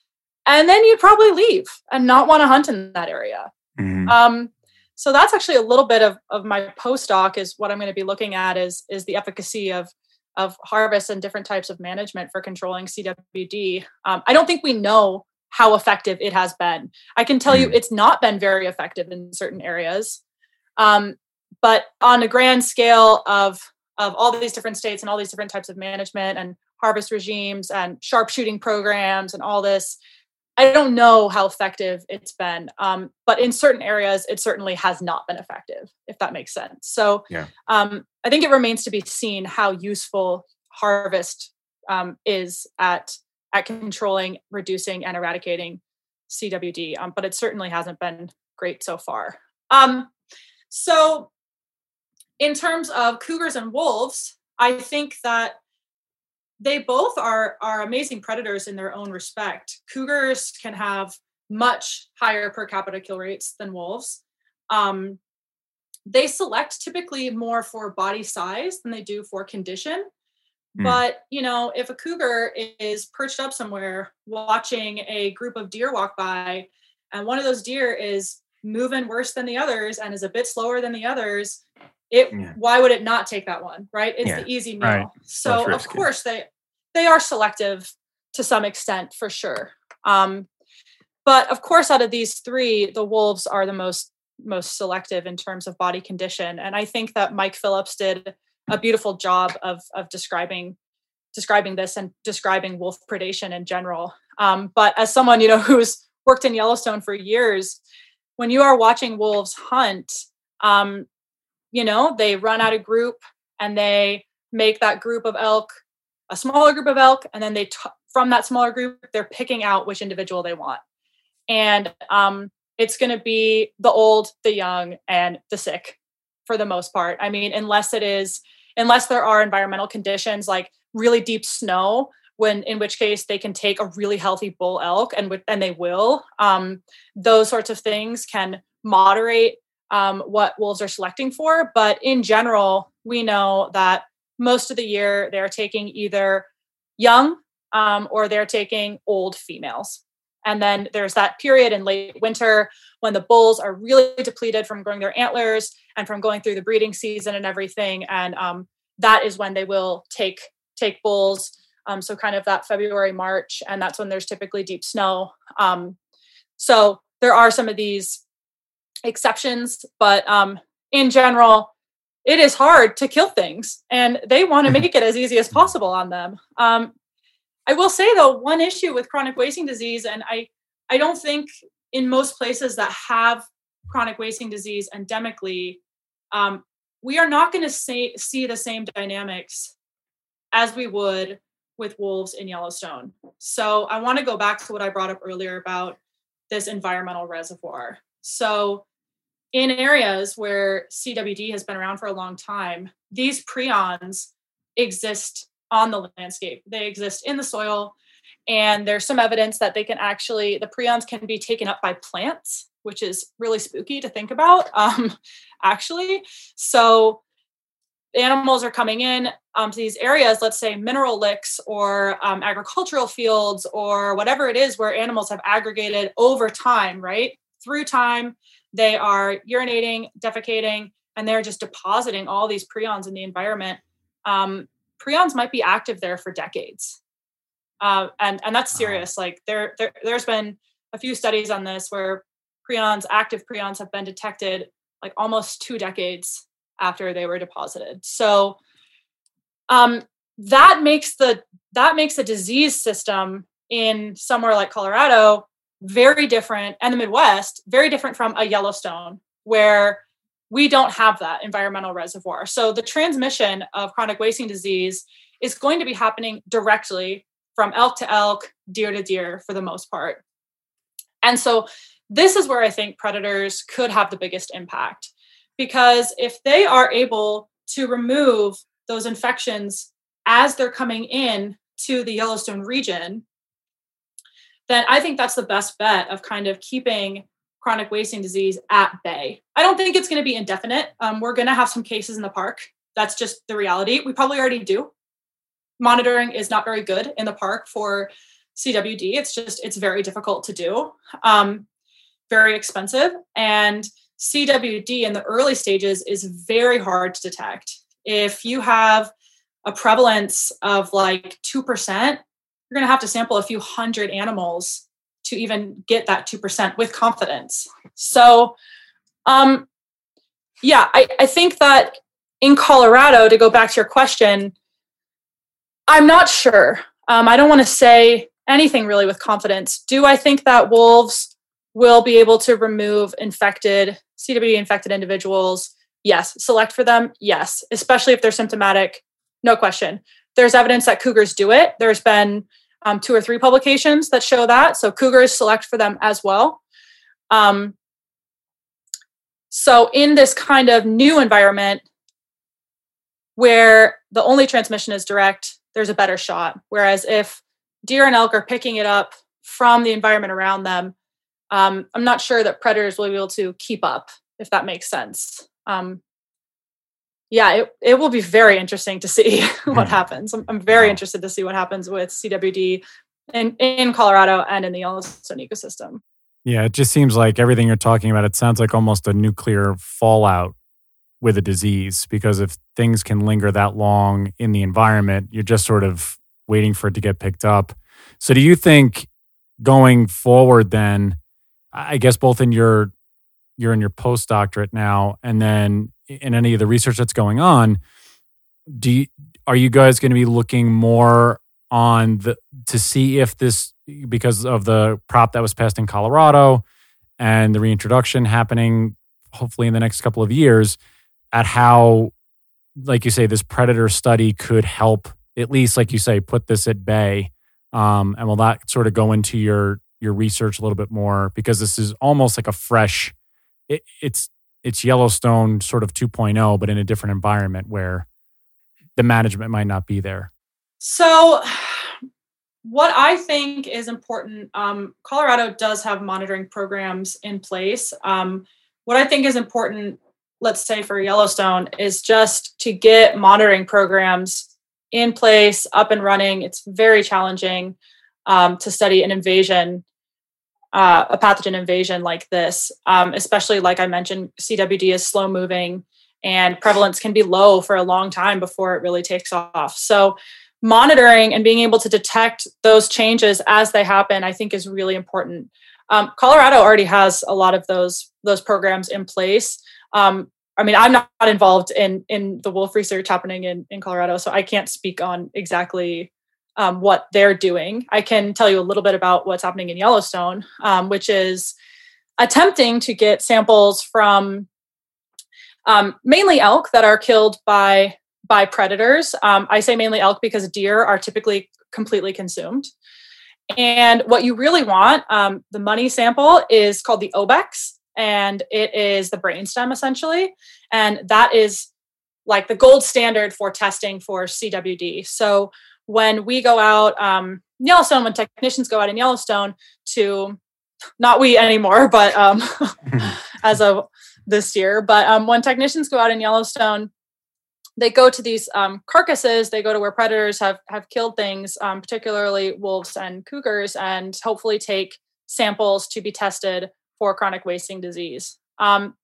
and then you'd probably leave and not want to hunt in that area. Mm-hmm. Um, so that's actually a little bit of, of my postdoc is what I'm going to be looking at is is the efficacy of of harvest and different types of management for controlling CWD. Um, I don't think we know how effective it has been. I can tell mm-hmm. you mm. it's not been very effective in certain areas. Um, but on a grand scale of of all these different states and all these different types of management and harvest regimes and sharpshooting programs and all this, I don't know how effective it's been, um, but in certain areas, it certainly has not been effective, if that makes sense. So yeah. um, I think it remains to be seen how useful harvest um, is at at controlling, reducing, and eradicating CWD. Um, but it certainly hasn't been great so far. Um, so, in terms of cougars and wolves, I think that they both are are amazing predators in their own respect. Cougars can have much higher per capita kill rates than wolves. Um, they select typically more for body size than they do for condition. Mm. But you know, if a cougar is perched up somewhere watching a group of deer walk by, and one of those deer is moving worse than the others and is a bit slower than the others, it Yeah. why would it not take that one, right? It's Yeah. the easy meal. Right. So of course they they are selective to some extent for sure. Um, but of course, out of these three, the wolves are the most most selective in terms of body condition, and I think that Mike Phillips did a beautiful job of of describing describing this and describing wolf predation in general. Um, but as someone you know who's worked in Yellowstone for years, when you are watching wolves hunt, um, you know they run out a group and they make that group of elk a smaller group of elk, and then they t- from that smaller group they're picking out which individual they want, and um, it's going to be the old, the young, and the sick for the most part. I mean, unless it is unless there are environmental conditions like really deep snow when in which case they can take a really healthy bull elk and and they will um, those sorts of things can moderate um, what wolves are selecting for but in general we know that most of the year they're taking either young um, or they're taking old females. And then there's that period in late winter when the bulls are really depleted from growing their antlers and from going through the breeding season and everything. And um, that is when they will take take bulls. Um, so kind of that february march and that's when there's typically deep snow. Um, so there are some of these exceptions but um, in general it is hard to kill things and they want to make it as easy as possible on them um, i will say though one issue with chronic wasting disease and i i don't think in most places that have chronic wasting disease endemically um, we are not going to see, see the same dynamics as we would with wolves in Yellowstone. So I want to go back to what I brought up earlier about this environmental reservoir. So in areas where CWD has been around for a long time, these prions exist on the landscape. They exist in the soil and there's some evidence that they can actually the prions can be taken up by plants which is really spooky to think about um, actually so animals are coming in um, to these areas let's say mineral licks or um, agricultural fields or whatever it is where animals have aggregated over time right through time they are urinating defecating and they're just depositing all these prions in the environment um, prions might be active there for decades uh, and and that's serious. Like there, there, there's been a few studies on this where prions, active prions, have been detected like almost two decades after they were deposited. So um, that makes the that makes the disease system in somewhere like Colorado very different, and the Midwest very different from a Yellowstone where we don't have that environmental reservoir. So the transmission of chronic wasting disease is going to be happening directly from elk to elk, deer to deer for the most part. And so this is where I think predators could have the biggest impact because if they are able to remove those infections as they're coming in to the Yellowstone region, then I think that's the best bet of kind of keeping chronic wasting disease at bay. I don't think it's going to be indefinite. Um, we're going to have some cases in the park. That's just the reality. We probably already do monitoring is not very good in the park for CWD. It's just it's very difficult to do, um, very expensive, and CWD in the early stages is very hard to detect. If you have a prevalence of like two percent, you're going to have to sample a few hundred animals to even get that two percent with confidence. So, um, yeah, I, I think that in Colorado, to go back to your question, I'm not sure. Um, I don't want to say anything really with confidence. Do I think that wolves will be able to remove infected, CWD infected individuals? Yes. Select for them? Yes. Especially if they're symptomatic? No question. There's evidence that cougars do it. There's been um, two or three publications that show that. So cougars select for them as well. Um, so in this kind of new environment where the only transmission is direct, there's a better shot. Whereas if deer and elk are picking it up from the environment around them, um, I'm not sure that predators will be able to keep up, if that makes sense. Um, yeah, it, it will be very interesting to see what hmm. happens. I'm, I'm very interested to see what happens with CWD in, in Colorado and in the Yellowstone ecosystem. Yeah, it just seems like everything you're talking about, it sounds like almost a nuclear fallout with a disease because if things can linger that long in the environment, you're just sort of waiting for it to get picked up. So do you think going forward then, I guess both in your you're in your postdoctorate now and then in any of the research that's going on, do you, are you guys going to be looking more on the to see if this because of the prop that was passed in Colorado and the reintroduction happening hopefully in the next couple of years at how like you say this predator study could help at least like you say put this at bay um, and will that sort of go into your your research a little bit more? Because this is almost like a fresh it, it's it's yellowstone sort of 2.0 but in a different environment where the management might not be there so, what I think is important, um, Colorado does have monitoring programs in place. Um, what I think is important, let's say for Yellowstone, is just to get monitoring programs in place, up and running. It's very challenging um, to study an invasion, uh, a pathogen invasion like this, um, especially like I mentioned, CWD is slow moving and prevalence can be low for a long time before it really takes off. So, monitoring and being able to detect those changes as they happen, I think is really important. Um, Colorado already has a lot of those those programs in place. Um, I mean, I'm not involved in in the wolf research happening in in Colorado, so I can't speak on exactly um, what they're doing. I can tell you a little bit about what's happening in Yellowstone, um, which is attempting to get samples from um, mainly elk that are killed by by predators. Um, I say mainly elk because deer are typically completely consumed. And what you really want, um, the money sample is called the Obex, and it is the brainstem essentially. And that is like the gold standard for testing for CWD. So when we go out, um, Yellowstone, when technicians go out in Yellowstone to, not we anymore, but um, as of this year, but um, when technicians go out in Yellowstone they go to these um, carcasses they go to where predators have have killed things um, particularly wolves and cougars and hopefully take samples to be tested for chronic wasting disease. Um,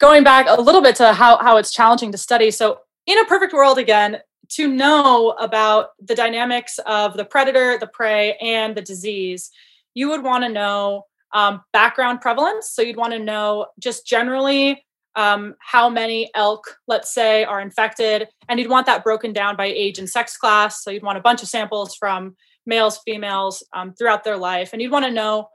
going back a little bit to how, how it's challenging to study so in a perfect world again to know about the dynamics of the predator the prey and the disease you would want to know um, background prevalence so you'd want to know just generally um, how many elk, let's say, are infected. And you'd want that broken down by age and sex class. So you'd want a bunch of samples from males, females um, throughout their life. And you'd want to know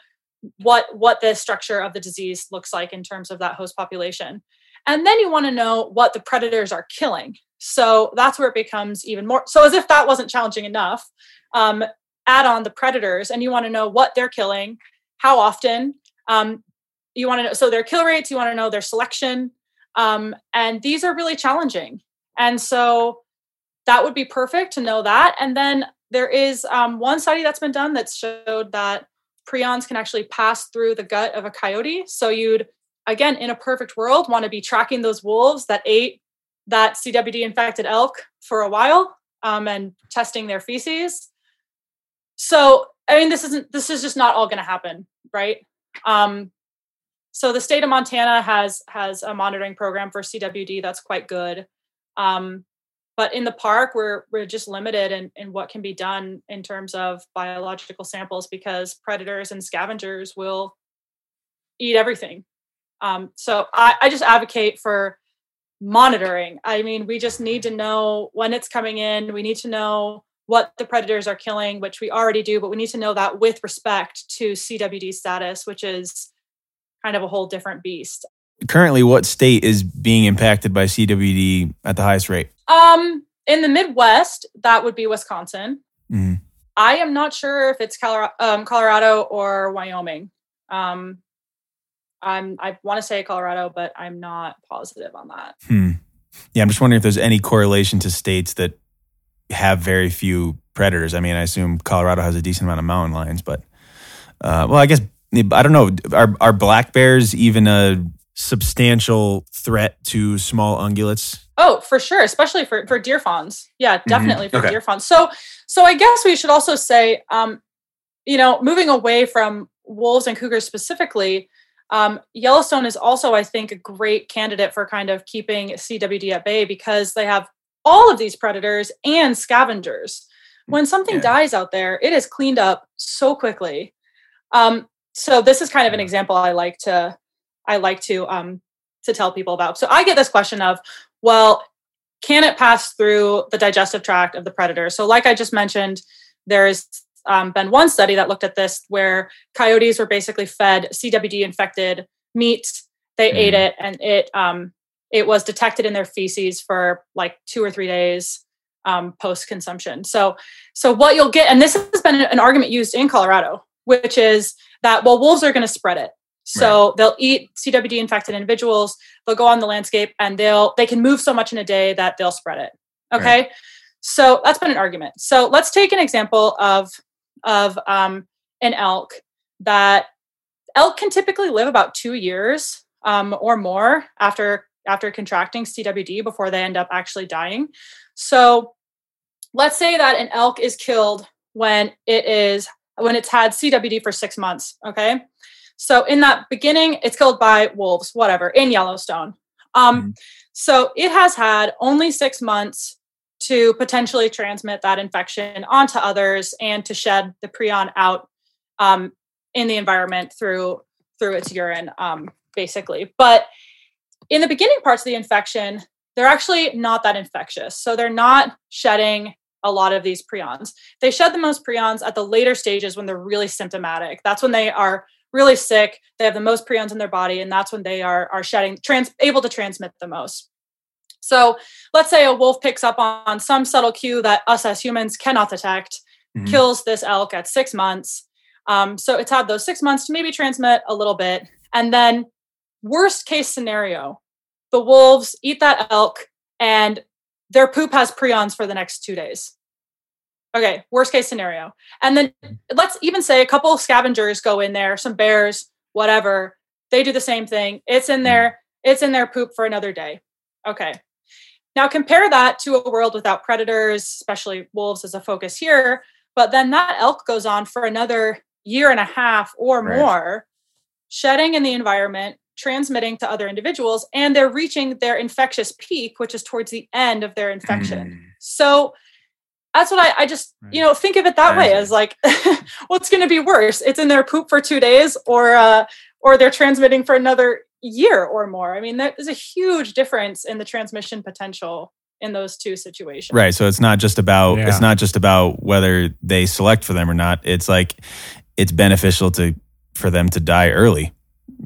what, what the structure of the disease looks like in terms of that host population. And then you want to know what the predators are killing. So that's where it becomes even more. So, as if that wasn't challenging enough, um, add on the predators and you want to know what they're killing, how often, um, you want to know so their kill rates you want to know their selection um, and these are really challenging and so that would be perfect to know that and then there is um, one study that's been done that showed that prions can actually pass through the gut of a coyote so you'd again in a perfect world want to be tracking those wolves that ate that cwd infected elk for a while um, and testing their feces so i mean this isn't this is just not all going to happen right um, so the state of Montana has has a monitoring program for CWD that's quite good. Um, but in the park, we're we're just limited in, in what can be done in terms of biological samples because predators and scavengers will eat everything. Um, so I, I just advocate for monitoring. I mean, we just need to know when it's coming in. We need to know what the predators are killing, which we already do, but we need to know that with respect to CWD status, which is kind of a whole different beast. Currently, what state is being impacted by CWD at the highest rate? Um, in the Midwest, that would be Wisconsin. Mm-hmm. I am not sure if it's Colorado, um, Colorado or Wyoming. Um, I'm I want to say Colorado, but I'm not positive on that. Hmm. Yeah, I'm just wondering if there's any correlation to states that have very few predators. I mean, I assume Colorado has a decent amount of mountain lions, but uh, well, I guess I don't know. Are are black bears even a substantial threat to small ungulates? Oh, for sure, especially for for deer fawns. Yeah, mm-hmm. definitely mm-hmm. for okay. deer fawns. So so I guess we should also say, um, you know, moving away from wolves and cougars specifically, um, Yellowstone is also, I think, a great candidate for kind of keeping CWD at bay because they have all of these predators and scavengers. When something yeah. dies out there, it is cleaned up so quickly. Um, so this is kind of an example I like to I like to um, to tell people about. So I get this question of, well, can it pass through the digestive tract of the predator? So, like I just mentioned, there's um, been one study that looked at this where coyotes were basically fed CWD infected meat. They mm. ate it, and it um, it was detected in their feces for like two or three days um, post consumption. So, so what you'll get, and this has been an argument used in Colorado, which is that well, wolves are going to spread it. So right. they'll eat CWD infected individuals. They'll go on the landscape, and they'll they can move so much in a day that they'll spread it. Okay, right. so that's been an argument. So let's take an example of of um, an elk that elk can typically live about two years um, or more after after contracting CWD before they end up actually dying. So let's say that an elk is killed when it is when it's had CWD for six months. Okay. So in that beginning, it's killed by wolves, whatever, in Yellowstone. Um, mm-hmm. So it has had only six months to potentially transmit that infection onto others and to shed the prion out um, in the environment through through its urine, um, basically. But in the beginning parts of the infection, they're actually not that infectious. So they're not shedding a lot of these prions. They shed the most prions at the later stages when they're really symptomatic. That's when they are really sick. They have the most prions in their body, and that's when they are are shedding, trans, able to transmit the most. So let's say a wolf picks up on some subtle cue that us as humans cannot detect, mm-hmm. kills this elk at six months. Um, so it's had those six months to maybe transmit a little bit. And then, worst case scenario, the wolves eat that elk and their poop has prions for the next two days. Okay, worst case scenario. And then let's even say a couple scavengers go in there, some bears, whatever. They do the same thing. It's in there, it's in their poop for another day. Okay. Now compare that to a world without predators, especially wolves as a focus here. But then that elk goes on for another year and a half or right. more, shedding in the environment, transmitting to other individuals, and they're reaching their infectious peak, which is towards the end of their infection. Mm. So that's what I, I just, you know, think of it that way as like, what's going to be worse? It's in their poop for two days or, uh, or they're transmitting for another year or more. I mean, there's a huge difference in the transmission potential in those two situations. Right. So it's not just about, yeah. it's not just about whether they select for them or not. It's like, it's beneficial to, for them to die early.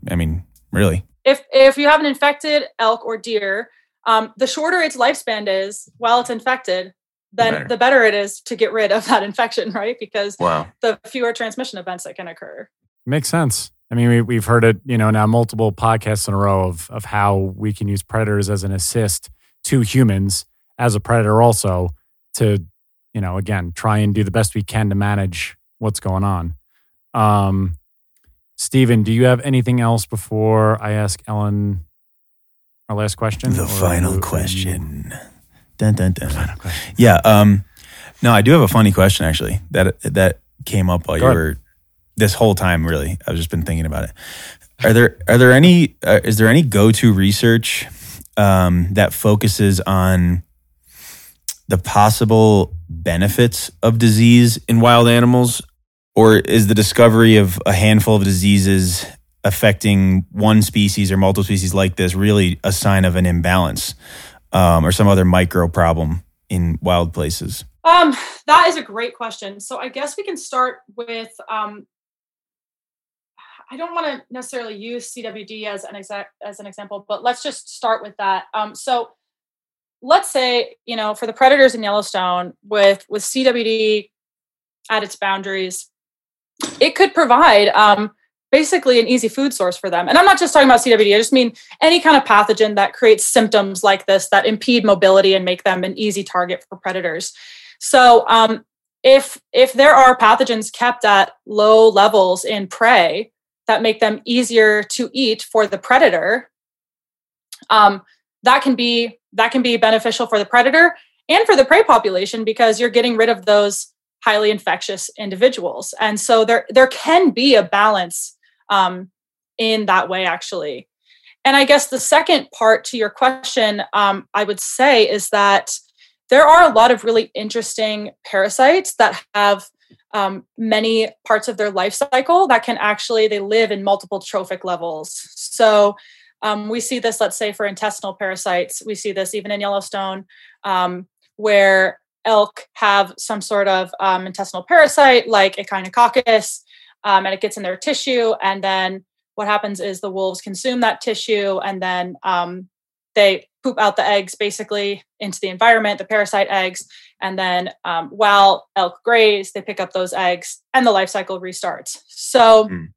I mean, really. If, if you have an infected elk or deer, um, the shorter its lifespan is while it's infected, then the better. the better. it is to get rid of that infection, right? Because wow. the fewer transmission events that can occur. Makes sense. I mean, we, have heard it, you know, now multiple podcasts in a row of of how we can use predators as an assist to humans as a predator, also to, you know, again, try and do the best we can to manage what's going on. Um, Stephen, do you have anything else before I ask Ellen our last question? The final question. Dun, dun, dun. Yeah. Um, no, I do have a funny question actually that that came up while Go you ahead. were this whole time. Really, I've just been thinking about it. Are there are there any uh, is there any go to research um, that focuses on the possible benefits of disease in wild animals, or is the discovery of a handful of diseases affecting one species or multiple species like this really a sign of an imbalance? um, or some other micro problem in wild places? Um, that is a great question. So I guess we can start with. Um, I don't want to necessarily use CWD as an exact as an example, but let's just start with that. Um, so let's say you know for the predators in Yellowstone with with CWD at its boundaries, it could provide um, basically an easy food source for them. And I'm not just talking about CWD, I just mean any kind of pathogen that creates symptoms like this that impede mobility and make them an easy target for predators. So um, if if there are pathogens kept at low levels in prey that make them easier to eat for the predator, um, that can be that can be beneficial for the predator and for the prey population because you're getting rid of those highly infectious individuals. And so there there can be a balance um, in that way, actually. And I guess the second part to your question, um, I would say, is that there are a lot of really interesting parasites that have um, many parts of their life cycle that can actually they live in multiple trophic levels. So um, we see this, let's say, for intestinal parasites. We see this even in Yellowstone, um, where elk have some sort of um, intestinal parasite like Echinococcus, um, and it gets in their tissue. And then what happens is the wolves consume that tissue and then um, they poop out the eggs basically into the environment, the parasite eggs. And then um, while elk graze, they pick up those eggs and the life cycle restarts. So mm.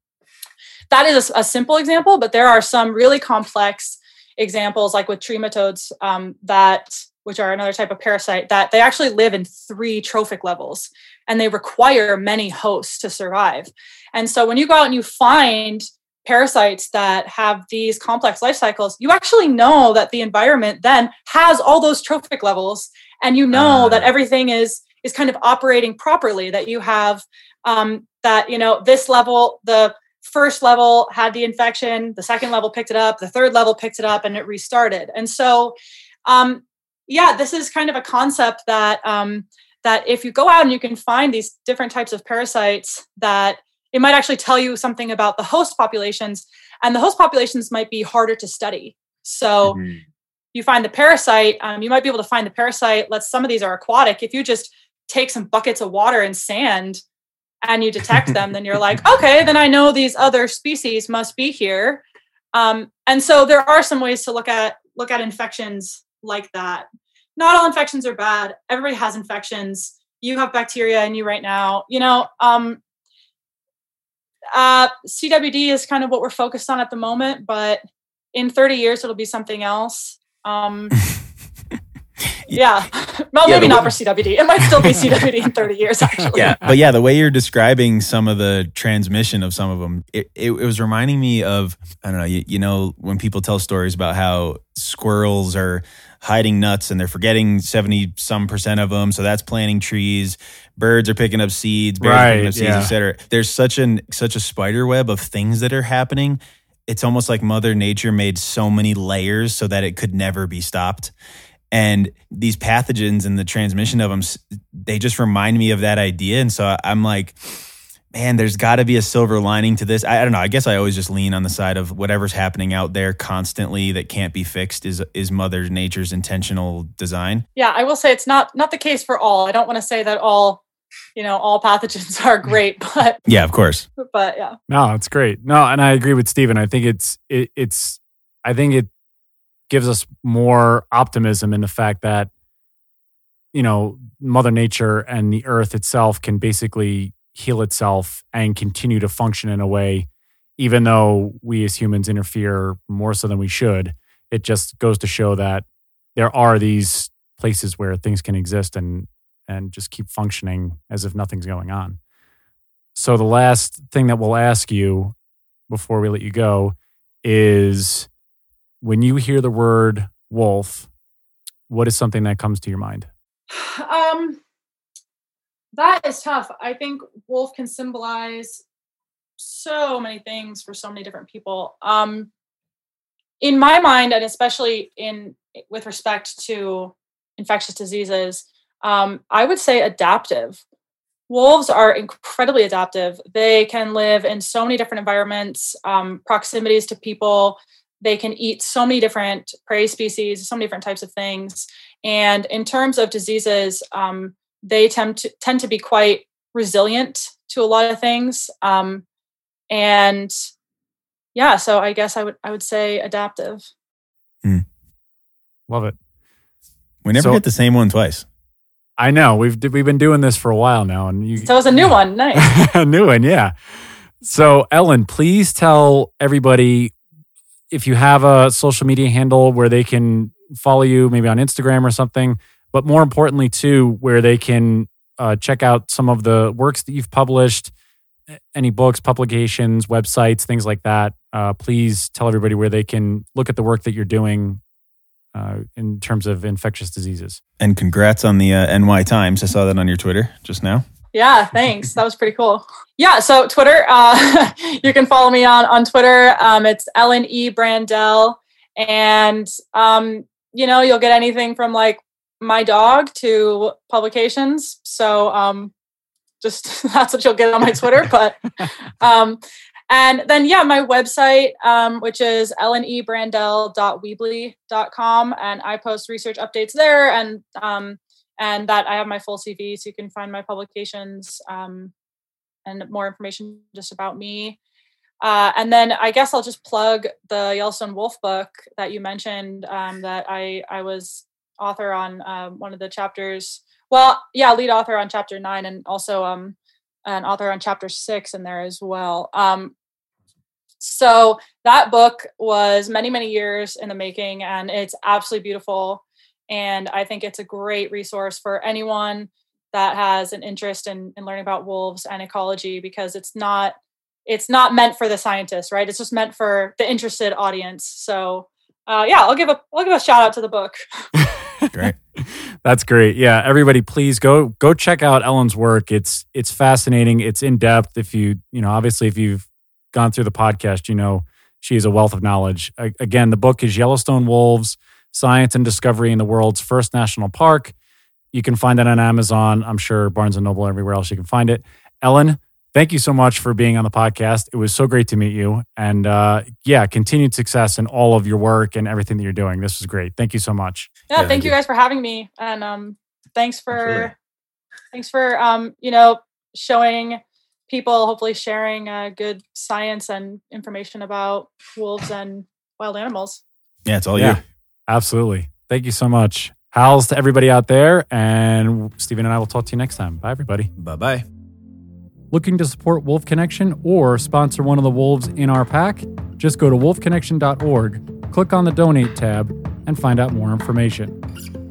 that is a, a, simple example, but there are some really complex examples, like with trematodes, um, that which are another type of parasite, that they actually live in three trophic levels and they require many hosts to survive. And so when you go out and you find parasites that have these complex life cycles, you actually know that the environment then has all those trophic levels, and you know uh. that everything is is kind of operating properly. That you have um, that you know this level, the first level had the infection, the second level picked it up, the third level picked it up, and it restarted. And so, um, yeah, this is kind of a concept that um, that if you go out and you can find these different types of parasites that it might actually tell you something about the host populations and the host populations might be harder to study so mm-hmm. You find the parasite um, you might be able to find the parasite. Let's some of these are aquatic. If you just take some buckets of water and sand and you detect them then you're like okay then i know these other species must be here. Um, and so there are some ways to look at look at infections like that. Not all infections are bad. Everybody has infections. You have bacteria in you right now. You know um, uh, CWD is kind of what we're focused on at the moment, but in 30 years it'll be something else. Um, yeah, well, yeah, maybe not way- for CWD. It might still be CWD in 30 years, actually. Yeah, but yeah, the way you're describing some of the transmission of some of them, it, it, it was reminding me of I don't know, you, you know, when people tell stories about how squirrels are hiding nuts and they're forgetting 70 some percent of them. So that's planting trees. Birds are picking up seeds, bears right, picking up seeds, yeah. etc. There's such an such a spider web of things that are happening. It's almost like Mother Nature made so many layers so that it could never be stopped. And these pathogens and the transmission of them, they just remind me of that idea. And so I'm like, man, there's got to be a silver lining to this. I, I, don't know. I guess I always just lean on the side of whatever's happening out there constantly that can't be fixed is is Mother Nature's intentional design. Yeah, I will say it's not not the case for all. I don't want to say that all you know all pathogens are great, but yeah, of course. But yeah, no, it's great. No, and I agree with Stephen. I think it's it, it's I think it gives us more optimism in the fact that you know Mother Nature and the Earth itself can basically heal itself and continue to function in a way, even though we as humans interfere more so than we should. It just goes to show that there are these places where things can exist and and just keep functioning as if nothing's going on. So the last thing that we'll ask you before we let you go is when you hear the word wolf, what is something that comes to your mind? Um that is tough. I think wolf can symbolize so many things for so many different people. Um, in my mind, and especially in with respect to infectious diseases, um, I would say adaptive. Wolves are incredibly adaptive. They can live in so many different environments, um, proximities to people. They can eat so many different prey species, so many different types of things. And in terms of diseases, um, they tend to tend to be quite resilient to a lot of things um, and yeah so i guess i would i would say adaptive mm. love it we never so, get the same one twice i know. We've we've been doing this for a while now and you so it's a new one. Nice. A new one yeah. So ellen please tell everybody if you have a social media handle where they can follow you maybe on instagram or something but more importantly, too, where they can uh, check out some of the works that you've published, any books, publications, websites, things like that. Uh, please tell everybody where they can look at the work that you're doing uh, in terms of infectious diseases. And congrats on the uh, NY Times. I saw that on your Twitter just now. Yeah, thanks. That was pretty cool. Yeah, so Twitter, uh, you can follow me on on Twitter. Um, it's Ellen E Brandell, and um, you know you'll get anything from like my dog to publications. So um, just that's what you'll get on my Twitter. But um, and then yeah, my website, um, which is ellenebrandell.weebly.com, and I post research updates there, and um, and that I have my full CV, so you can find my publications um, and more information just about me. Uh, and then I guess I'll just plug the Yellowstone Wolf book that you mentioned um, that I I was author on um, one of the chapters. Well, yeah, lead author on chapter nine, and also um, an author on chapter six in there as well. Um, so that book was many many years in the making, and it's absolutely beautiful. And I think it's a great resource for anyone that has an interest in, in learning about wolves and ecology because it's not it's not meant for the scientists, right? It's just meant for the interested audience. So uh, yeah, I'll give a I'll give a shout out to the book. Great. That's great. Yeah, everybody, please go go check out Ellen's work. It's it's fascinating. It's in depth. If you you know, obviously, if you've gone through the podcast, you know she is a wealth of knowledge. I, again, the book is Yellowstone Wolves: Science and Discovery in the World's First National Park. You can find that on Amazon. I'm sure Barnes and Noble, everywhere else you can find it. Ellen, thank you so much for being on the podcast. It was so great to meet you. And uh, yeah, continued success in all of your work and everything that you're doing. This was great. Thank you so much. Yeah, yeah thank you guys for having me. And um, thanks for Absolutely. thanks for um, you know, showing people, hopefully sharing uh, good science and information about wolves and wild animals. Yeah, it's all yeah, you. Absolutely. Thank you so much. Howls to everybody out there. And Stephen and I will talk to you next time. Bye, everybody. Bye bye. Looking to support Wolf Connection or sponsor one of the wolves in our pack? Just go to wolfconnection.org, click on the donate tab, and find out more information.